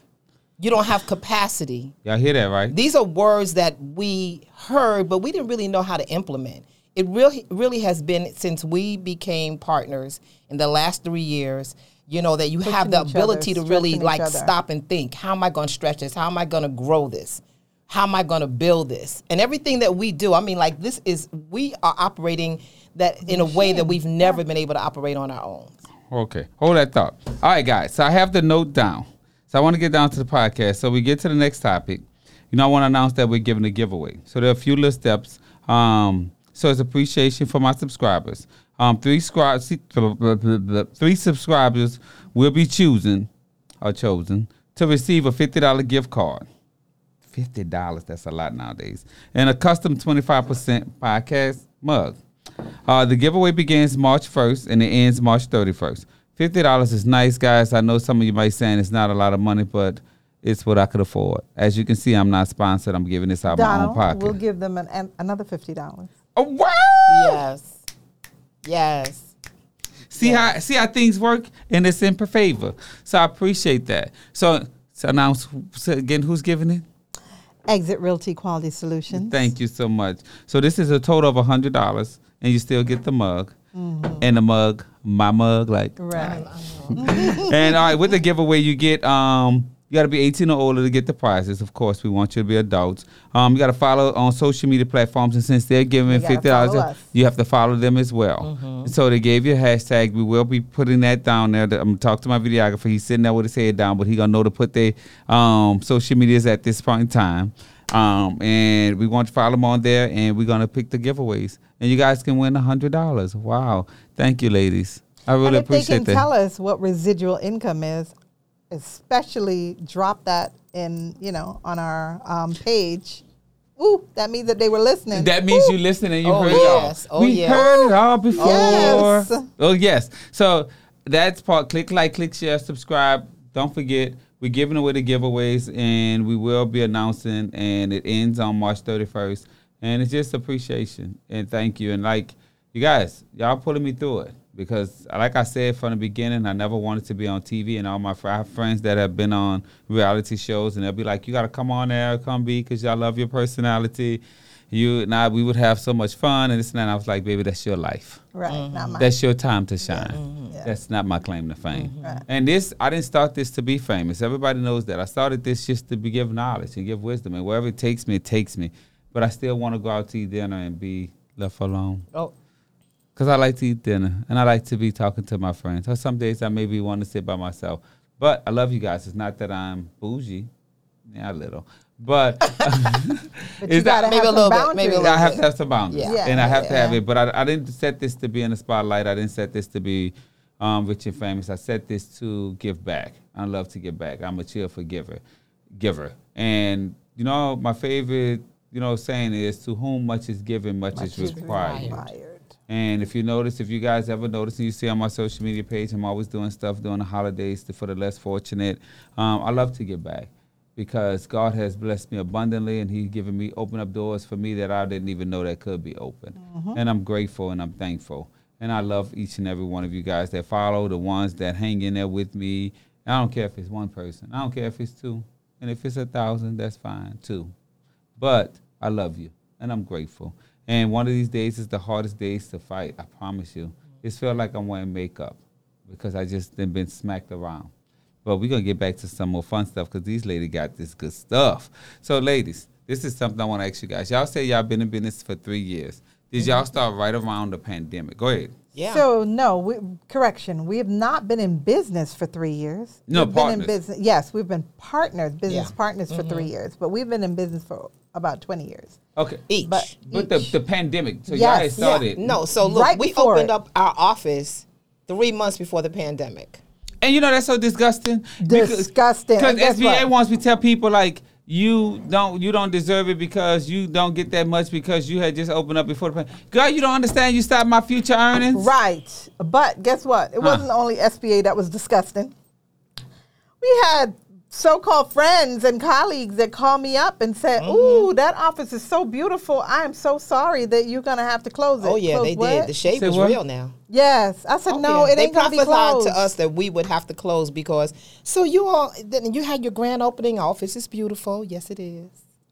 Speaker 2: You don't have capacity.
Speaker 1: Y'all hear that, right?
Speaker 2: These are words that we heard, but we didn't really know how to implement. It really, really has been since we became partners in the last three years. You know that you have the ability
Speaker 3: other,
Speaker 2: to really like stop and think: How am I going to stretch this? How am I going to grow this? How am I going to build this? And everything that we do, I mean, like this is we are operating that in a way that we've never been able to operate on our own.
Speaker 1: Okay, hold that thought. All right, guys. So I have the note down. So I want to get down to the podcast. So we get to the next topic. You know, I want to announce that we're giving a giveaway. So there are a few little steps. Um, so it's appreciation for my subscribers. Um, three scribes, three subscribers will be choosing or chosen to receive a fifty dollar gift card. Fifty dollars, that's a lot nowadays. And a custom twenty five percent podcast mug. Uh, the giveaway begins March first and it ends March thirty first. Fifty dollars is nice, guys. I know some of you might saying it's not a lot of money, but it's what I could afford. As you can see, I'm not sponsored. I'm giving this out of my own
Speaker 3: Donald,
Speaker 1: pocket.
Speaker 3: we'll give them an, an, another fifty dollars.
Speaker 1: oh, wow!
Speaker 2: Yes. Yes.
Speaker 1: See how see how things work, and it's in per favor. So I appreciate that. So, so now so again, who's giving it?
Speaker 3: Exit Realty Quality Solutions.
Speaker 1: Thank you so much. So this is a total of a hundred dollars, and you still get the mug, and the mug, my mug, like.
Speaker 3: Right.
Speaker 1: and all right, with the giveaway, you get um. You got to be 18 or older to get the prizes. Of course, we want you to be adults. Um, you got to follow on social media platforms, and since they're giving
Speaker 3: You
Speaker 1: fifty dollars, you have to follow them as well. So they gave you a hashtag. We will be putting that down there. I'm gonna talk to my videographer. He's sitting there with his head down, but he gonna know to put their um, social medias at this point in time. Um, and we want to follow them on there, and we're gonna pick the giveaways, and you guys can win a hundred dollars. Wow! Thank you, ladies. I really
Speaker 3: and if they can
Speaker 1: that.
Speaker 3: tell us what residual income is, especially drop that in, you know, on our um, page. Ooh, that means that they were listening.
Speaker 1: That means
Speaker 3: Ooh.
Speaker 1: you listened and you
Speaker 2: Oh,
Speaker 1: heard it all.
Speaker 2: Oh,
Speaker 1: we
Speaker 2: yes.
Speaker 1: heard it all before.
Speaker 3: Yes.
Speaker 1: Oh yes. So that's part. Click like, click share, subscribe. Don't forget, we're giving away the giveaways, and we will be announcing. And it ends on March 31st. And it's just appreciation and thank you. And like you guys, y'all pulling me through it because, like I said from the beginning, I never wanted to be on TV. And all my fr- friends that have been on reality shows, and they'll be like, "You got to come on there, come be, because y'all love your personality." You and I, we would have so much fun, and this and that. And I was like, "Baby, that's your life.
Speaker 3: Right, not mm-hmm. mine.
Speaker 1: That's your time to shine. Mm-hmm.
Speaker 3: Yeah.
Speaker 1: That's not my claim to fame." Mm-hmm.
Speaker 3: Right.
Speaker 1: And this, I didn't start this to be famous. Everybody knows that. I started this just to be give knowledge and give wisdom, and wherever it takes me, it takes me. But I still want to go out to eat dinner and be left alone.
Speaker 2: Oh,
Speaker 1: Because I like to eat dinner and I like to be talking to my friends. Or some days I maybe want to sit by myself. But I love you guys. It's not that I'm bougie. Yeah, a little. But
Speaker 3: But
Speaker 1: Is that-
Speaker 2: maybe a
Speaker 3: some
Speaker 2: little bit, maybe a
Speaker 3: boundaries.
Speaker 2: little
Speaker 1: I have to have some boundaries.
Speaker 2: Yeah.
Speaker 1: And I have to have it. But I, I didn't set this to be in the spotlight. I didn't set this to be um, rich and famous. I set this to give back. I love to give back. I'm a cheerful giver. Giver. And, you know, my favorite, you know, saying is to whom much is given, much, is
Speaker 3: is
Speaker 1: required.
Speaker 3: Required.
Speaker 1: And if you notice, if you guys ever notice and you see on my social media page, I'm always doing stuff during the holidays for the less fortunate. Um, I love to give back because God has blessed me abundantly and He's given me, open up doors for me that I didn't even know that could be open. Mm-hmm. And I'm grateful and I'm thankful. And I love each and every one of you guys that follow, the ones that hang in there with me. I don't care if it's one person. I don't care if it's two. And if it's a thousand, that's fine too. But I love you and I'm grateful. And one of these days is the hardest days to fight. I promise you. It's felt like I'm wearing makeup because I just been smacked around. But we're gonna get back to some more fun stuff because these ladies got this good stuff. So, ladies, this is something I want to ask you guys. Y'all say y'all been in business for three years. Did y'all mm-hmm. start right around the pandemic? Go ahead.
Speaker 2: yeah.
Speaker 3: So no, we, correction. We have not been in business for three years.
Speaker 1: No,
Speaker 3: we've been in
Speaker 1: partners.
Speaker 3: business. Yes, we've been partners, business
Speaker 2: Yeah.
Speaker 3: partners for three mm-hmm. years, but we've been in business for about twenty years.
Speaker 1: Okay.
Speaker 2: each.
Speaker 3: But
Speaker 1: But the, the pandemic, so y'all
Speaker 3: Yes.
Speaker 1: had
Speaker 3: Yeah.
Speaker 1: started.
Speaker 2: no, so look,
Speaker 3: Right
Speaker 2: we opened
Speaker 3: it.
Speaker 2: up our office three months before the pandemic.
Speaker 1: And you know that's so disgusting.
Speaker 3: Disgusting.
Speaker 1: Because SBA
Speaker 3: what?
Speaker 1: wants me to tell people like you don't you don't deserve it because you don't get that much because you had just opened up before the pandemic. Girl, you don't understand. You stopped my future earnings.
Speaker 3: Right. But guess what? It
Speaker 1: Huh.
Speaker 3: wasn't only SBA that was disgusting. We had so-called friends and colleagues that call me up and said,
Speaker 2: Mm-hmm.
Speaker 3: "Ooh, that office is so beautiful. I am so sorry that you're gonna have to close it."
Speaker 2: Oh yeah,
Speaker 3: Close
Speaker 2: they
Speaker 3: what?
Speaker 2: did. The shade
Speaker 1: Say
Speaker 2: was
Speaker 1: what?
Speaker 2: real now.
Speaker 3: Yes, I said
Speaker 2: Oh,
Speaker 3: no.
Speaker 2: yeah.
Speaker 3: It ain't
Speaker 2: they
Speaker 3: gonna be
Speaker 2: prophesied
Speaker 3: closed.
Speaker 2: to us that we would have to close because so you all then you had your grand opening office. is beautiful. Yes, it is.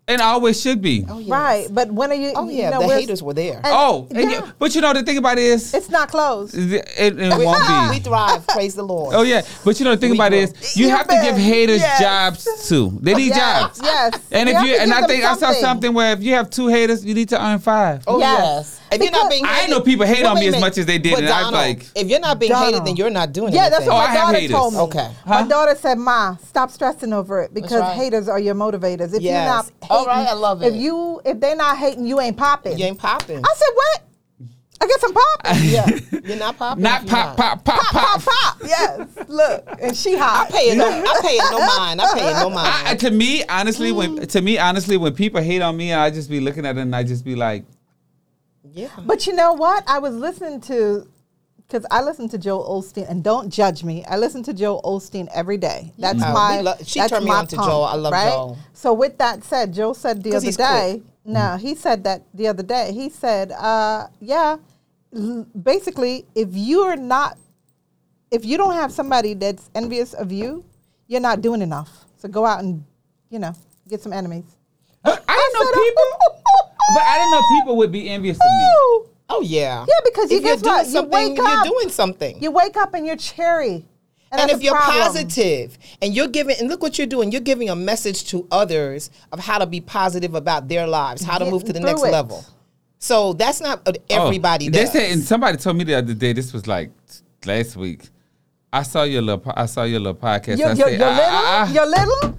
Speaker 1: And always should be.
Speaker 2: Oh, yes.
Speaker 3: Right, but when are you?
Speaker 2: Oh
Speaker 3: you
Speaker 2: yeah,
Speaker 3: know,
Speaker 2: the haters were there.
Speaker 3: and-
Speaker 1: oh, and
Speaker 3: yeah,
Speaker 1: you- but you know the thing about it is,
Speaker 3: it's not closed.
Speaker 1: it, it
Speaker 2: we,
Speaker 1: won't be.
Speaker 2: we thrive. Praise the Lord.
Speaker 1: Oh yeah, but you know the thing
Speaker 2: We
Speaker 1: about
Speaker 2: will.
Speaker 1: is, you
Speaker 3: You
Speaker 1: have to give haters
Speaker 3: Yes.
Speaker 1: jobs too. They need
Speaker 3: yes,
Speaker 1: jobs.
Speaker 3: yes.
Speaker 1: And if
Speaker 3: have
Speaker 1: you and I
Speaker 3: them
Speaker 1: think I saw something where if you have two haters, you need to earn five.
Speaker 2: Oh
Speaker 3: Yes.
Speaker 2: yes. If you're not
Speaker 3: Because-
Speaker 2: being,
Speaker 1: I
Speaker 2: hated,
Speaker 1: know people hate
Speaker 2: Well,
Speaker 1: on me as
Speaker 2: minute.
Speaker 1: much as they did,
Speaker 2: But
Speaker 1: and I'm like-
Speaker 2: if you're not being hated, then you're not doing it.
Speaker 3: Yeah,
Speaker 2: anything.
Speaker 3: that's what
Speaker 1: Oh,
Speaker 3: my
Speaker 1: have
Speaker 3: daughter told me.
Speaker 2: Okay.
Speaker 3: My daughter said, "Ma, stop stressing over it because
Speaker 2: right.
Speaker 3: haters are your motivators. If you're not hating,
Speaker 2: All right, I love it.
Speaker 3: If you if they're not hating, you ain't popping."
Speaker 2: You ain't popping.
Speaker 3: I said, "What? I guess I'm popping."
Speaker 2: yeah, you're not popping.
Speaker 1: Not pop, pop, pop,
Speaker 3: pop, pop,
Speaker 1: pop.
Speaker 3: pop. Yes, look, and she hot.
Speaker 2: I pay it. No, I pay it no mind. I pay it no mind.
Speaker 1: I, to me, honestly, when
Speaker 3: Mm.
Speaker 1: to me, honestly, when people hate on me, I just be looking at it and I just be like,
Speaker 2: yeah.
Speaker 3: But you know what? I was listening to because I listen to Joel Osteen, and don't judge me. I listen to Joel Osteen every day. That's
Speaker 2: Uh,
Speaker 3: my.
Speaker 2: lo- she
Speaker 3: that's
Speaker 2: turned me on to Joe. I love
Speaker 3: right?
Speaker 2: Joe.
Speaker 3: So with that said, Joe said the other day.
Speaker 2: quick.
Speaker 3: No, he said that the other day. He said, uh, "Yeah, l- basically, if you're not, if you don't have somebody that's envious of you, you're not doing enough. So go out and, you know, get some enemies."
Speaker 1: I didn't know people, but I didn't know people would be envious of me.
Speaker 2: Oh yeah.
Speaker 3: Yeah, because you
Speaker 2: if you're doing
Speaker 3: what? You
Speaker 2: something,
Speaker 3: wake
Speaker 2: you're doing something.
Speaker 3: You wake up and you're cherry.
Speaker 2: and
Speaker 3: that's
Speaker 2: if you're
Speaker 3: problem.
Speaker 2: positive and you're giving and look what you're doing you're giving a message to others of how to be positive about their lives how to
Speaker 3: Getting
Speaker 2: move to the next
Speaker 3: it.
Speaker 2: level so that's not what
Speaker 1: Oh,
Speaker 2: everybody
Speaker 1: They
Speaker 2: does
Speaker 1: said, and somebody told me the other day. This was like last week. I saw your little, I saw your little podcast.
Speaker 3: You're,
Speaker 1: I
Speaker 3: you're,
Speaker 1: said,
Speaker 3: you're
Speaker 1: I- ah,
Speaker 3: little, ah, ah.
Speaker 1: I- I-
Speaker 3: you're little,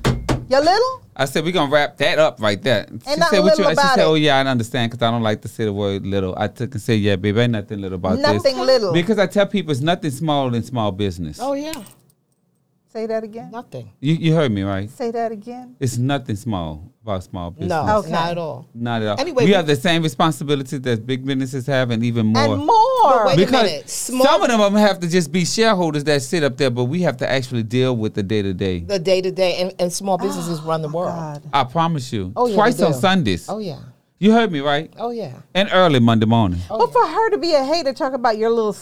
Speaker 3: you're little.
Speaker 1: I said we're gonna wrap that up right there. She
Speaker 3: nothing
Speaker 1: said, what you,
Speaker 3: little
Speaker 1: she
Speaker 3: about
Speaker 1: said, oh yeah, I understand because I don't like to say the word little. I took and said, yeah, baby, ain't nothing little about
Speaker 3: Nothing
Speaker 1: this.
Speaker 3: little.
Speaker 1: Because I tell people it's nothing small than small business.
Speaker 2: oh yeah
Speaker 3: Say that again.
Speaker 2: nothing
Speaker 1: You, you heard me right?
Speaker 3: Say that again.
Speaker 1: It's nothing small about small business.
Speaker 2: no
Speaker 3: Okay.
Speaker 2: not at all
Speaker 1: Not at all.
Speaker 2: Anyway,
Speaker 1: we
Speaker 2: we-
Speaker 1: have the same responsibilities that big businesses have and even more.
Speaker 3: And more.
Speaker 2: Wait a
Speaker 1: because
Speaker 2: minute. Small-
Speaker 1: some of them have to just be shareholders that sit up there, but we have to actually deal with the day to day.
Speaker 2: the day to day and and small businesses run the world
Speaker 3: God.
Speaker 1: I promise you.
Speaker 2: Oh, yeah,
Speaker 1: Twice on. Sundays.
Speaker 2: oh yeah
Speaker 1: You heard me right?
Speaker 2: oh yeah
Speaker 1: And early Monday morning.
Speaker 2: oh,
Speaker 3: But for her to be a hater, talk about your little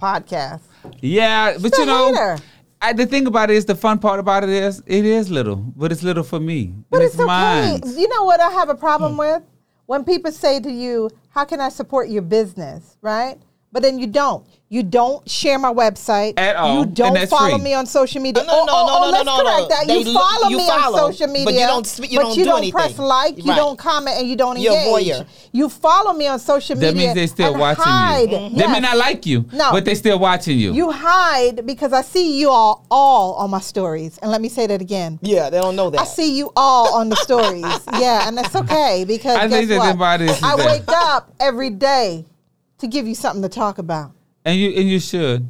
Speaker 3: podcast.
Speaker 1: Yeah, but
Speaker 3: She's
Speaker 1: you know,
Speaker 3: hater.
Speaker 1: I, the thing about it is the fun part about it is it is little, but it's little for me.
Speaker 3: But
Speaker 1: and
Speaker 3: it's, okay.
Speaker 1: mine.
Speaker 3: You know what I have a
Speaker 1: Hmm.
Speaker 3: problem with? When people say to you, How can I support your business? Right? But then you don't. You don't share my website.
Speaker 1: At all,
Speaker 3: You don't follow
Speaker 1: free.
Speaker 3: me on social media.
Speaker 2: No, no,
Speaker 3: oh,
Speaker 2: no,
Speaker 3: oh,
Speaker 2: no,
Speaker 3: oh,
Speaker 2: no,
Speaker 3: let's
Speaker 2: no, no,
Speaker 3: correct that.
Speaker 2: They
Speaker 3: you follow
Speaker 2: you
Speaker 3: me
Speaker 2: follow,
Speaker 3: on social
Speaker 2: but you
Speaker 3: media.
Speaker 2: don't you
Speaker 3: but
Speaker 2: don't
Speaker 3: you
Speaker 2: do
Speaker 3: don't press like, you
Speaker 2: Right.
Speaker 3: don't comment, and you don't
Speaker 2: You're a
Speaker 3: engage.
Speaker 2: voyeur.
Speaker 3: You follow me on social media.
Speaker 1: That means they still watching
Speaker 3: hide.
Speaker 1: you.
Speaker 2: Mm-hmm.
Speaker 1: They may not like you,
Speaker 3: No.
Speaker 1: but they still watching you.
Speaker 3: You hide because I see you all all on my stories. And let me say that again.
Speaker 2: yeah they don't know that
Speaker 3: I see you all on the stories. yeah, and that's okay because
Speaker 1: I
Speaker 3: guess what? I wake up every day to give you something to talk about.
Speaker 1: and you and you should.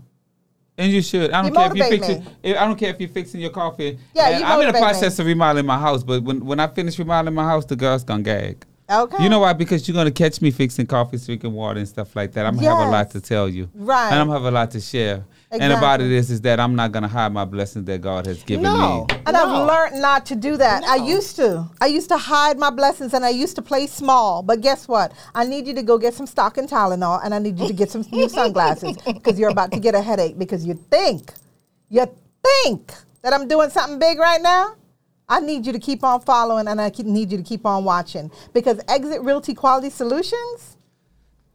Speaker 1: And you should. I don't
Speaker 3: You
Speaker 1: care if you're fixing. if- I don't care if you're fixing your coffee.
Speaker 3: Yeah,
Speaker 1: And
Speaker 3: you
Speaker 1: I'm in the process
Speaker 3: me.
Speaker 1: of remodeling my house, but when when I finish remodeling my house, the girls gonna gag.
Speaker 3: Okay.
Speaker 1: You know why? Because you're gonna catch me fixing coffee, drinking water, and stuff like that. I'm gonna have a lot to tell you,
Speaker 3: Right.
Speaker 1: And I'm gonna have a lot to share. And about
Speaker 3: Exactly.
Speaker 1: it is, is that I'm not gonna hide my blessings that God has given
Speaker 2: no
Speaker 1: me.
Speaker 3: And
Speaker 2: no.
Speaker 3: I've learned not to do that. I used to. I used to hide my blessings and I used to play small. But guess what? I need you to go get some stock and Tylenol and I need you to get some new sunglasses because you're about to get a headache because you think, you think that I'm doing something big right now. I need you to keep on following and I need you to keep on watching because Exit Realty Quality Solutions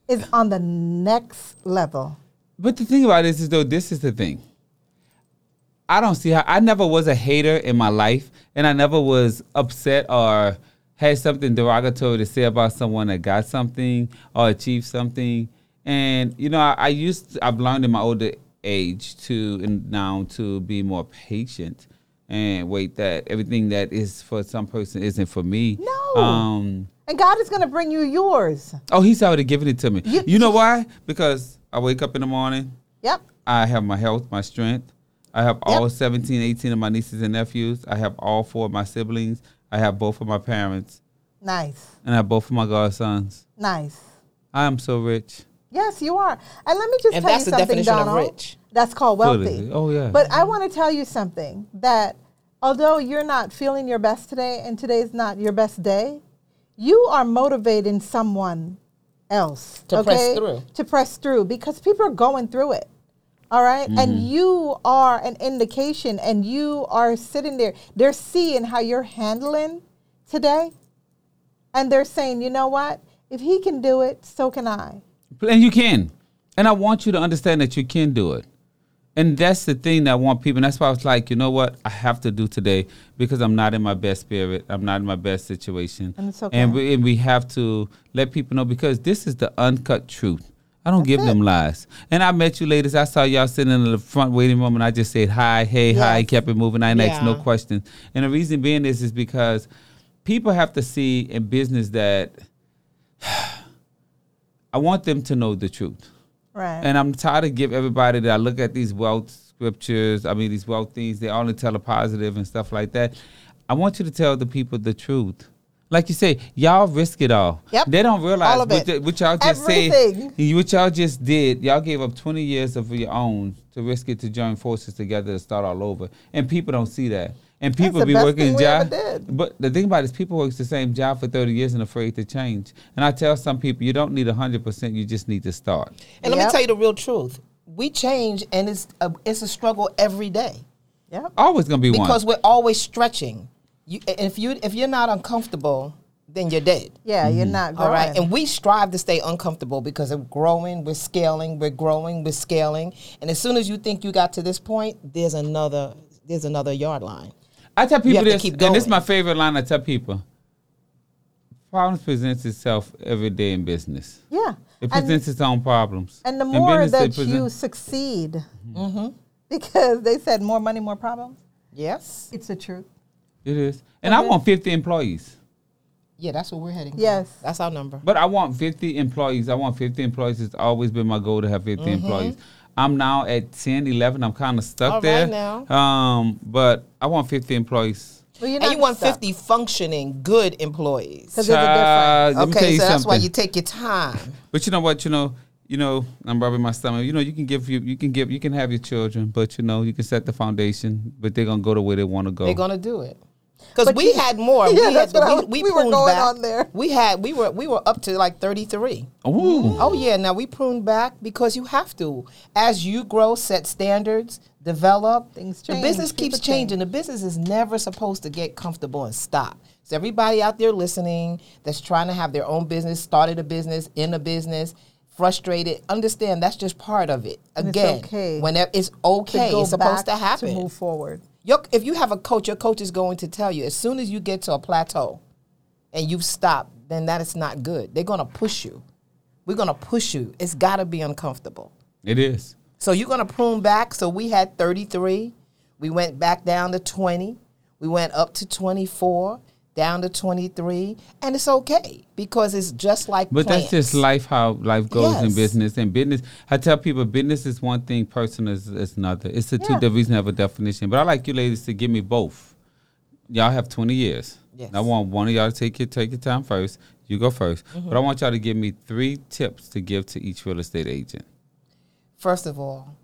Speaker 3: is on the next level.
Speaker 1: But the thing about this is though, this is the thing. I don't see how I never was a hater in my life, and I never was upset or had something derogatory to say about someone that got something or achieved something. And you know, I, I used to, I've learned in my older age to and now to be more patient and wait that everything that is for some person isn't for me.
Speaker 3: No.
Speaker 1: Um
Speaker 3: And God is going to bring you yours.
Speaker 1: oh he's already given it to me.
Speaker 3: You-
Speaker 1: you know why? Because I wake up in the morning,
Speaker 3: Yep.
Speaker 1: I have my health, my strength. I have all 17, 18 of my nieces and nephews. I have all four of my siblings. I have both of my parents.
Speaker 3: Nice.
Speaker 1: And I have both of my godsons.
Speaker 3: Nice.
Speaker 1: I am so rich.
Speaker 3: Yes, you are. And let me just
Speaker 2: And
Speaker 3: tell
Speaker 2: that's
Speaker 3: you
Speaker 2: the
Speaker 3: something,
Speaker 2: definition of
Speaker 3: Donald.
Speaker 2: rich.
Speaker 3: That's called wealthy.
Speaker 1: Fully. Oh, yeah.
Speaker 3: But I want to tell you something that although you're not feeling your best today and today is not your best day, you are motivating someone else
Speaker 2: To press through.
Speaker 3: To press through because people are going through it. All right? And
Speaker 2: Mm-hmm.
Speaker 3: you are an indication and you are sitting there. They're seeing how you're handling today And they're saying, you know what? If he can do it, so can I.
Speaker 1: And you can. And I want you to understand that you can do it. And that's the thing that I want people. And that's why I was like, you know what? I have to do today because I'm not in my best spirit. I'm not in my best situation.
Speaker 3: And it's okay.
Speaker 1: And we, and we have to let people know because this is the uncut truth. I don't give them lies. And I met you ladies. I saw y'all sitting in the front waiting room and I just said hi, hey, hi, kept it moving. I didn't ask no
Speaker 2: Yeah.
Speaker 1: questions. And the reason being is is because people have to see in business that I want them to know the truth.
Speaker 3: Right.
Speaker 1: And I'm tired of give everybody that I look at these wealth scriptures, I mean these wealth things, they only tell a positive and stuff like that. I want you to tell the people the truth. Like you say, y'all risk it all.
Speaker 3: Yep.
Speaker 1: They don't realize
Speaker 3: All of
Speaker 1: what,
Speaker 3: it.
Speaker 1: the- what y'all just
Speaker 3: Everything.
Speaker 1: said. What y'all just did, y'all gave up 20 years of your own to risk it to join forces together to start all over. And people don't see that. And people
Speaker 3: the
Speaker 1: be
Speaker 3: best
Speaker 1: working
Speaker 3: thing
Speaker 1: jobs. But the thing about it is people work the same job for 30 years and afraid to change. And I tell some people, you don't need 100%, you just need to start.
Speaker 2: And let me tell you the real truth. We change, and it's a, it's a struggle every day
Speaker 3: yep.
Speaker 1: Always going to be one.
Speaker 2: because we're always stretching. You, if you if you're not uncomfortable, then you're dead.
Speaker 3: Yeah,
Speaker 1: Mm-hmm.
Speaker 3: you're not growing.
Speaker 2: All right, and we strive to stay uncomfortable because we're growing, we're scaling, we're growing, we're scaling, and as soon as you think you got to this point, there's another there's another yard line.
Speaker 1: I tell people
Speaker 2: have to
Speaker 1: this,
Speaker 2: keep
Speaker 1: and this is my favorite line I tell people. Problems presents itself every day in business.
Speaker 3: yeah.
Speaker 1: It
Speaker 3: And-
Speaker 1: presents its own problems.
Speaker 3: And the more
Speaker 1: business, it
Speaker 3: that you succeed,
Speaker 1: Mm-hmm.
Speaker 3: because they said more money, more problems.
Speaker 2: Yes.
Speaker 3: It's the truth.
Speaker 1: It is. And I want 50 employees.
Speaker 2: Yeah, that's what we're heading. for.
Speaker 3: Yes.
Speaker 2: that's our number.
Speaker 1: But I want 50 employees. I want 50 employees. It's always been my goal to have 50
Speaker 3: Mm-hmm.
Speaker 1: employees. I'm now at 10, 11. I'm kind of stuck
Speaker 2: All right
Speaker 1: there.
Speaker 2: now.
Speaker 1: Um, but I want 50 employees.
Speaker 3: Well, you're
Speaker 2: and you want
Speaker 3: stuck.
Speaker 2: 50 functioning, good employees.
Speaker 3: 'Cause there's a difference.
Speaker 1: Child, let me tell
Speaker 2: Okay,
Speaker 1: you
Speaker 2: so that's why you take your time.
Speaker 1: But you know what? You know, you know, I'm rubbing my stomach. You know, you can give you, you can give, you can have your children, but you know, you can set the foundation. But they're gonna go the way they want to go.
Speaker 2: They're gonna do it. Because we
Speaker 3: you-
Speaker 2: had more.
Speaker 3: Yeah,
Speaker 2: we had
Speaker 3: that's what I
Speaker 2: we,
Speaker 3: was-
Speaker 2: we,
Speaker 3: we were going
Speaker 2: back.
Speaker 3: on there.
Speaker 2: We had we were we were up to like 33.
Speaker 1: Ooh.
Speaker 2: Oh yeah, now we prune back because you have to. As you grow, set standards, develop.
Speaker 3: Things change.
Speaker 2: The
Speaker 3: change,
Speaker 2: business
Speaker 3: people
Speaker 2: keeps changing. The business is never supposed to get comfortable and stop. So everybody out there listening that's trying to have their own business, started a business, in a business, frustrated, understand that's just part of it.
Speaker 3: And it's
Speaker 2: Again,
Speaker 3: okay
Speaker 2: whenever it's
Speaker 3: To
Speaker 2: okay,
Speaker 3: go
Speaker 2: it's supposed to happen.
Speaker 3: To move forward.
Speaker 2: Your, if you have a coach, your coach is going to tell you as soon as you get to a plateau and you've stopped, then that is not good. They're going to push you. We're going to push you. It's got to be uncomfortable.
Speaker 1: It is.
Speaker 2: So you're going to prune back. So we had 33. We went back down to 20. We went up to 24, down to 23. And it's okay because it's just like
Speaker 1: But
Speaker 2: plants.
Speaker 1: that's just life, how life goes in business. And business, I tell people, business is one thing, personal is, is another. It's the two
Speaker 3: Yeah.
Speaker 1: the reason have a definition. But I like you ladies to give me both. Y'all have 20 years.
Speaker 2: Yes.
Speaker 1: I want one of y'all to take your, take your time first. You go 1st
Speaker 2: Mm-hmm.
Speaker 1: But I want y'all to give me three tips to give to each real estate agent.
Speaker 2: First of all,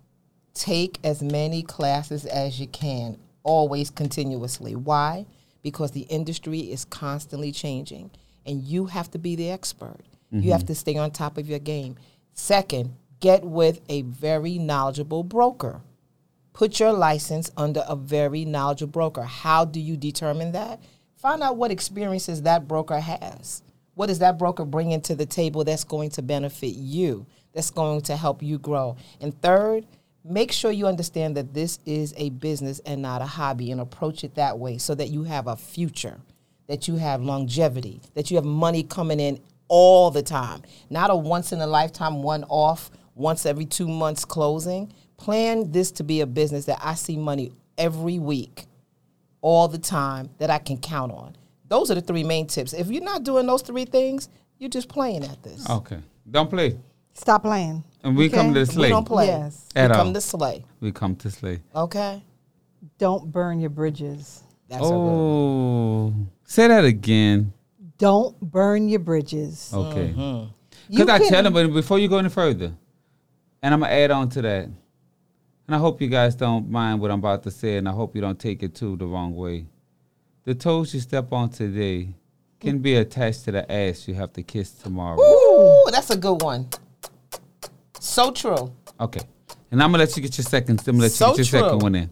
Speaker 2: take as many classes as you can, always continuously. Why? Because the industry is constantly changing and you have to be the expert. You have mm-hmm. to stay on top of your game. Second, get with a very knowledgeable broker. Put your license under a very knowledgeable broker. How do you determine that? Find out what experiences that broker has. What is that broker bringing to the table that's going to benefit you, that's going to help you grow? And third, make sure you understand that this is a business and not a hobby and approach it that way so that you have a future, that you have longevity, that you have money coming in all the time, not a once in a lifetime, one off, once every two months closing. Plan this to be a business that I see money every week, all the time, that I can count on. Those are the three main tips. If you're not doing those three things, you're just playing at this.
Speaker 1: Okay. Don't play.
Speaker 3: Stop playing.
Speaker 1: And we come to the
Speaker 2: We don't play.
Speaker 3: Yes.
Speaker 2: We
Speaker 1: At
Speaker 2: come to slay.
Speaker 1: We come to slay.
Speaker 2: Okay?
Speaker 3: Don't burn your bridges.
Speaker 2: That's a good one.
Speaker 1: Oh. Say that again.
Speaker 3: Don't burn your bridges.
Speaker 1: Okay.
Speaker 2: Mm-hmm.
Speaker 1: Because I tell them, but before you go any further, and I'm gonna add on to that, and I hope you guys don't mind what I'm about to say, and I hope you don't take it too the wrong way. The toes you step on today can be attached to the ass you have to kiss tomorrow.
Speaker 2: Ooh, that's a good one. So true.
Speaker 1: Okay, and I'm gonna let you get your second. I'm gonna let
Speaker 2: So
Speaker 1: you get your second one in.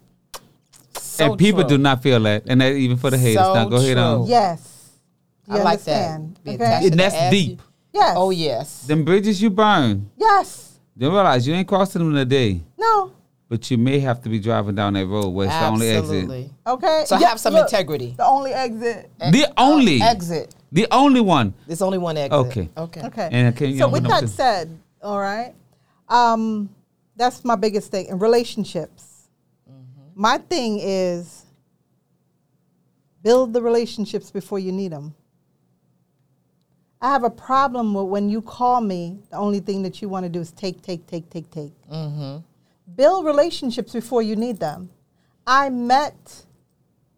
Speaker 2: So
Speaker 1: and people
Speaker 2: true.
Speaker 1: do not feel that, and that even for the haters.
Speaker 2: So
Speaker 1: now go ahead on.
Speaker 3: Yes. You
Speaker 2: I like
Speaker 3: understand?
Speaker 2: that.
Speaker 3: Okay.
Speaker 1: And that's
Speaker 2: ass.
Speaker 1: deep.
Speaker 3: Yes.
Speaker 2: Oh yes.
Speaker 1: Them bridges you burn,
Speaker 3: Yes.
Speaker 1: you realize you ain't crossing them in a day.
Speaker 3: No.
Speaker 1: But you may have to be driving down that road where it's the only exit.
Speaker 3: Okay.
Speaker 2: So
Speaker 3: Yeah,
Speaker 2: have some
Speaker 3: look,
Speaker 2: integrity.
Speaker 3: The only exit.
Speaker 1: Eh, the uh, only,
Speaker 2: Exit.
Speaker 1: the only one.
Speaker 2: There's only one exit.
Speaker 1: Okay.
Speaker 2: Okay.
Speaker 3: Okay.
Speaker 1: And can you
Speaker 3: so
Speaker 1: know
Speaker 3: with that said, all right, um, that's my biggest thing in relationships.
Speaker 2: Mm-hmm.
Speaker 3: My thing is build the relationships before you need them. I have a problem with when you call me, the only thing that you want to do is take, take, take, take, take.
Speaker 2: Mm-hmm.
Speaker 3: Build relationships before you need them. I met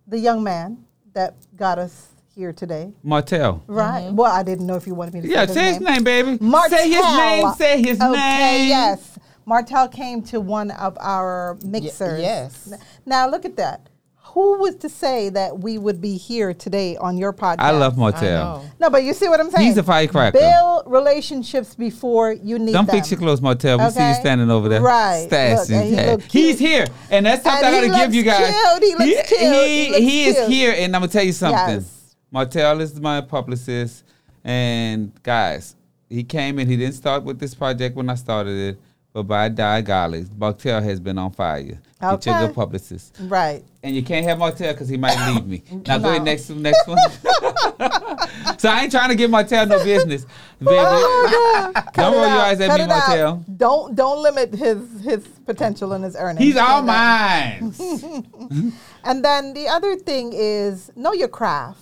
Speaker 3: the young man that got us here today.
Speaker 1: Martell.
Speaker 3: Right. Mm-hmm. Well, I didn't know if you wanted me to
Speaker 1: Yeah,
Speaker 3: say
Speaker 1: say his name, baby.
Speaker 3: Martell.
Speaker 1: Say his name. Say his
Speaker 3: okay,
Speaker 1: name.
Speaker 3: Yes. Martell came to one of our mixers.
Speaker 2: yes.
Speaker 3: Now look at that. Who was to say that we would be here today on your podcast?
Speaker 1: I love
Speaker 2: I
Speaker 1: Martell.
Speaker 2: know.
Speaker 3: No, but you see what I'm saying?
Speaker 1: He's a firecracker.
Speaker 3: Build relationships before you need them.
Speaker 1: Don't
Speaker 3: them.
Speaker 1: fix your clothes, Martell. We see you standing over there.
Speaker 3: Right.
Speaker 1: Stashing.
Speaker 3: Look, and he
Speaker 1: Yeah.
Speaker 3: look
Speaker 1: He's here. And that's something
Speaker 3: And
Speaker 1: I
Speaker 3: he
Speaker 1: gotta give you guys.
Speaker 3: cute. He looks
Speaker 1: he,
Speaker 3: cute.
Speaker 1: He,
Speaker 3: He looks
Speaker 1: he is
Speaker 3: cute.
Speaker 1: here, and I'm gonna tell you something.
Speaker 3: Yes.
Speaker 1: Martell is my publicist, and guys, he came and he didn't start with this project when I started it, but by die golly, Martell has been on fire. Get your
Speaker 3: Okay.
Speaker 1: good publicist,
Speaker 3: Right.
Speaker 1: and you can't have Martell because he might leave me. Now go ahead
Speaker 3: No.
Speaker 1: next next one. so I ain't trying to give Martell no business,
Speaker 3: oh, baby. Oh,
Speaker 1: Don't roll your eyes at
Speaker 3: Cut
Speaker 1: me,
Speaker 3: it out.
Speaker 1: Martell.
Speaker 3: Don't don't limit his his potential and his earnings.
Speaker 1: He's all mine.
Speaker 3: And then the other thing is know your craft,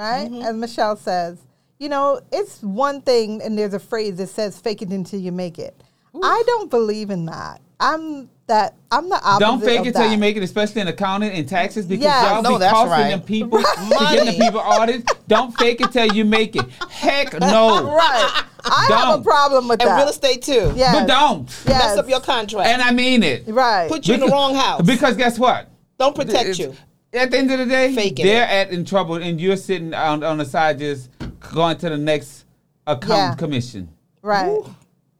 Speaker 3: right?
Speaker 1: Mm-hmm.
Speaker 3: As Michele says, you know, it's one thing, and there's a phrase that says "fake it until you make it." I don't believe in that. I'm that. I'm the opposite.
Speaker 1: Don't fake
Speaker 3: of
Speaker 1: it till you make it, especially in accounting and taxes, because
Speaker 3: Yeah,
Speaker 1: y'all
Speaker 2: no,
Speaker 1: be
Speaker 2: that's
Speaker 1: costing
Speaker 2: right.
Speaker 1: them people to get the people audited. Don't fake it till you make it. Heck no.
Speaker 3: Right. I have a problem with
Speaker 2: And
Speaker 3: that.
Speaker 2: And real estate too.
Speaker 3: Yeah.
Speaker 1: But don't.
Speaker 3: Yes.
Speaker 2: Mess up your contract.
Speaker 1: And I mean it.
Speaker 3: Right.
Speaker 2: Put you in the wrong house.
Speaker 1: Because guess what?
Speaker 2: Don't protect
Speaker 1: It's-
Speaker 2: you.
Speaker 1: At the end of the day,
Speaker 2: Faking
Speaker 1: they're
Speaker 2: it.
Speaker 1: at in trouble, and you're sitting on, on the side just going to the next account
Speaker 3: Yeah.
Speaker 1: commission.
Speaker 3: Right.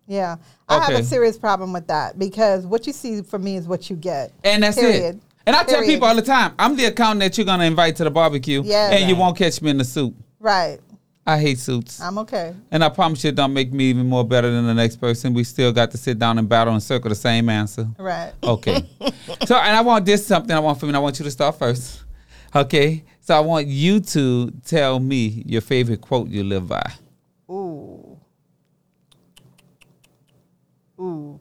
Speaker 3: Yeah. I have a serious problem with that because what you see for me is what you get.
Speaker 1: And that's
Speaker 3: Period.
Speaker 1: it. And I tell people all the time, I'm the accountant that you're gonna invite to the barbecue,
Speaker 3: Yeah,
Speaker 1: and you won't catch me in the soup.
Speaker 3: Right.
Speaker 1: I hate suits.
Speaker 3: I'm okay.
Speaker 1: And I promise you, it don't make me even more better than the next person. We still got to sit down and battle and circle the same answer.
Speaker 3: Right.
Speaker 1: Okay. so, and I want this something I want from you. and I want you to start first. Okay. So I want you to tell me your favorite quote you live by.
Speaker 3: Ooh. Ooh.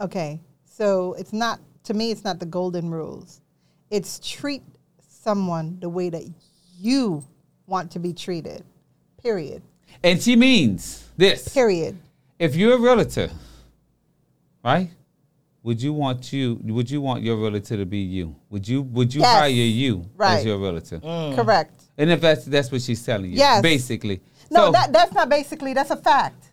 Speaker 3: Okay. So it's not to me it's not the golden rules. It's treat someone the way that you want to be treated. Period.
Speaker 1: And she means this.
Speaker 3: Period.
Speaker 1: If you're a realtor, right? Would you want you would you want your realtor to be you? Would you would you
Speaker 3: Yes.
Speaker 1: hire you
Speaker 3: right.
Speaker 1: as your realtor? Mm.
Speaker 3: Correct.
Speaker 1: And if that's that's what she's telling you.
Speaker 3: Yes.
Speaker 1: Basically.
Speaker 3: No,
Speaker 1: So,
Speaker 3: that that's not basically that's a fact.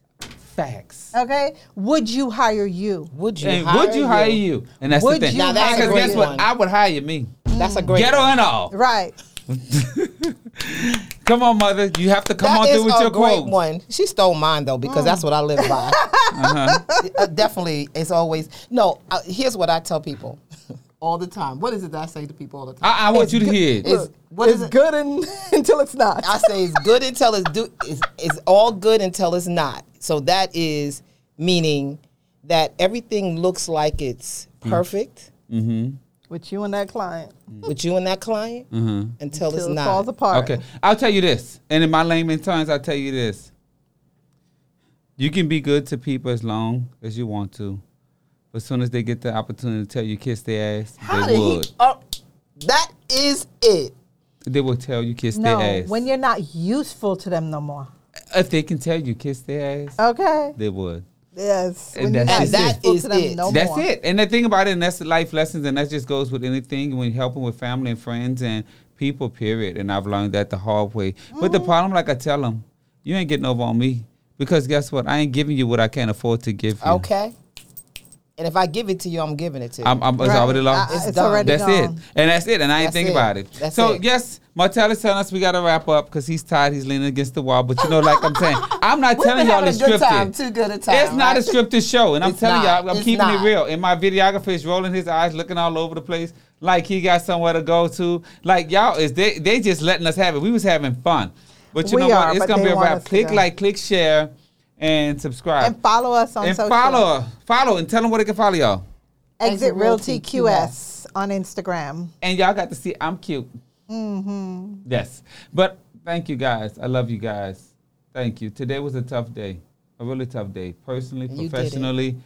Speaker 1: facts.
Speaker 3: Okay? Would you hire you?
Speaker 2: Would you
Speaker 1: And
Speaker 2: hire
Speaker 1: would you hire you? And that's
Speaker 3: Would
Speaker 1: the thing.
Speaker 3: you Now, that's a
Speaker 1: because
Speaker 2: great
Speaker 1: guess what? I would hire me.
Speaker 2: That's a great
Speaker 1: Ghetto
Speaker 2: one.
Speaker 1: and all.
Speaker 3: Right.
Speaker 1: Come on, mother. You have to come
Speaker 2: That
Speaker 1: on
Speaker 2: is
Speaker 1: through with
Speaker 2: a
Speaker 1: your
Speaker 2: great
Speaker 1: quote.
Speaker 2: one. She stole mine though because that's what I live by.
Speaker 1: Uh-huh.
Speaker 2: Uh, definitely, it's always no. Uh, here's what I tell people all the time. What is it that I say to people all the time?
Speaker 1: I, I want
Speaker 3: It's
Speaker 1: you to
Speaker 3: good-
Speaker 1: hear it.
Speaker 2: It's, what
Speaker 3: it's
Speaker 2: is it?
Speaker 3: good un- until it's not.
Speaker 2: I say it's good until it's do. It's, it's all good until it's not. So that is meaning that everything looks like it's perfect
Speaker 1: Mm-hmm.
Speaker 3: With you and that client.
Speaker 2: with you and that client
Speaker 1: Mm-hmm.
Speaker 2: until it's
Speaker 3: Till it
Speaker 2: not.
Speaker 3: falls apart.
Speaker 1: Okay. I'll tell you this. And in my layman terms, I'll tell you this. You can be good to people as long as you want to. But as soon as they get the opportunity to tell you kiss their ass,
Speaker 2: How
Speaker 1: they
Speaker 2: did
Speaker 1: would.
Speaker 2: he? Oh, that is it.
Speaker 1: They will tell you kiss
Speaker 3: No,
Speaker 1: their ass.
Speaker 3: when you're not useful to them no more.
Speaker 1: if they can tell you kiss their ass,
Speaker 3: Okay.
Speaker 1: they would.
Speaker 3: Yes.
Speaker 1: And
Speaker 3: When
Speaker 1: that's.
Speaker 2: That
Speaker 3: them
Speaker 2: is it.
Speaker 3: no
Speaker 1: That's
Speaker 3: more.
Speaker 1: it. And the thing about it, and that's the life lessons, and that just goes with anything when you're helping with family and friends and people, period. And I've learned that the hard way. But the mm. problem, like I tell them, you ain't getting over on me. Because guess what? I ain't giving you what I can't afford to give you.
Speaker 2: Okay. And if I give it to you, I'm giving it to you.
Speaker 1: I'm, I'm, it's
Speaker 3: Right.
Speaker 1: already lost.
Speaker 2: It's
Speaker 3: it's already
Speaker 1: That's
Speaker 3: gone.
Speaker 1: it. And that's it. And I ain't
Speaker 2: That's
Speaker 1: think
Speaker 2: it.
Speaker 1: about it.
Speaker 2: That's
Speaker 1: so,
Speaker 2: it.
Speaker 1: yes, Martell is telling us we got to wrap up because he's tired. He's leaning against the wall. But, you know, like I'm saying, I'm not
Speaker 2: We've
Speaker 1: telling y'all it's scripted.
Speaker 2: time, too good a time.
Speaker 1: It's not a scripted show. And I'm
Speaker 2: It's
Speaker 1: telling
Speaker 2: not.
Speaker 1: y'all, I'm
Speaker 2: It's
Speaker 1: keeping
Speaker 2: not.
Speaker 1: it real. And my videographer is rolling his eyes, looking all over the place like he got somewhere to go to. Like, y'all, is they, they just letting us have it. We was having fun. But you
Speaker 3: We
Speaker 1: know what? It's going to be a wrap. Click like, click share, and subscribe.
Speaker 3: And follow us on
Speaker 1: And
Speaker 3: social.
Speaker 1: follow, follow, and tell them where they can follow y'all.
Speaker 3: Exit Realty
Speaker 2: Realty
Speaker 3: QS on Instagram.
Speaker 1: and y'all got to see I'm cute. Mm-hmm. Yes, but thank you guys. I love you guys. Thank you. Today was a tough day, a really tough day, personally,
Speaker 2: You did it.
Speaker 1: professionally,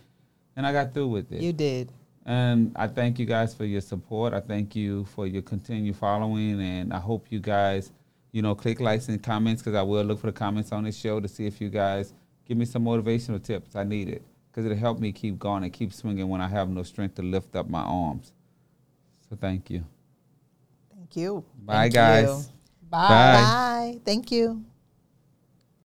Speaker 1: and I got through with it.
Speaker 2: You did.
Speaker 1: and I thank you guys for your support. I thank you for your continued following, and I hope you guys, you know, click likes and comments because I will look for the comments on this show to see if you guys give me some motivational tips. I need it because it'll help me keep going and keep swinging when I have no strength to lift up my arms. So thank you.
Speaker 3: Thank you.
Speaker 1: Bye,
Speaker 2: Thank
Speaker 1: guys.
Speaker 2: you. Bye.
Speaker 1: Bye.
Speaker 3: Bye. Thank you.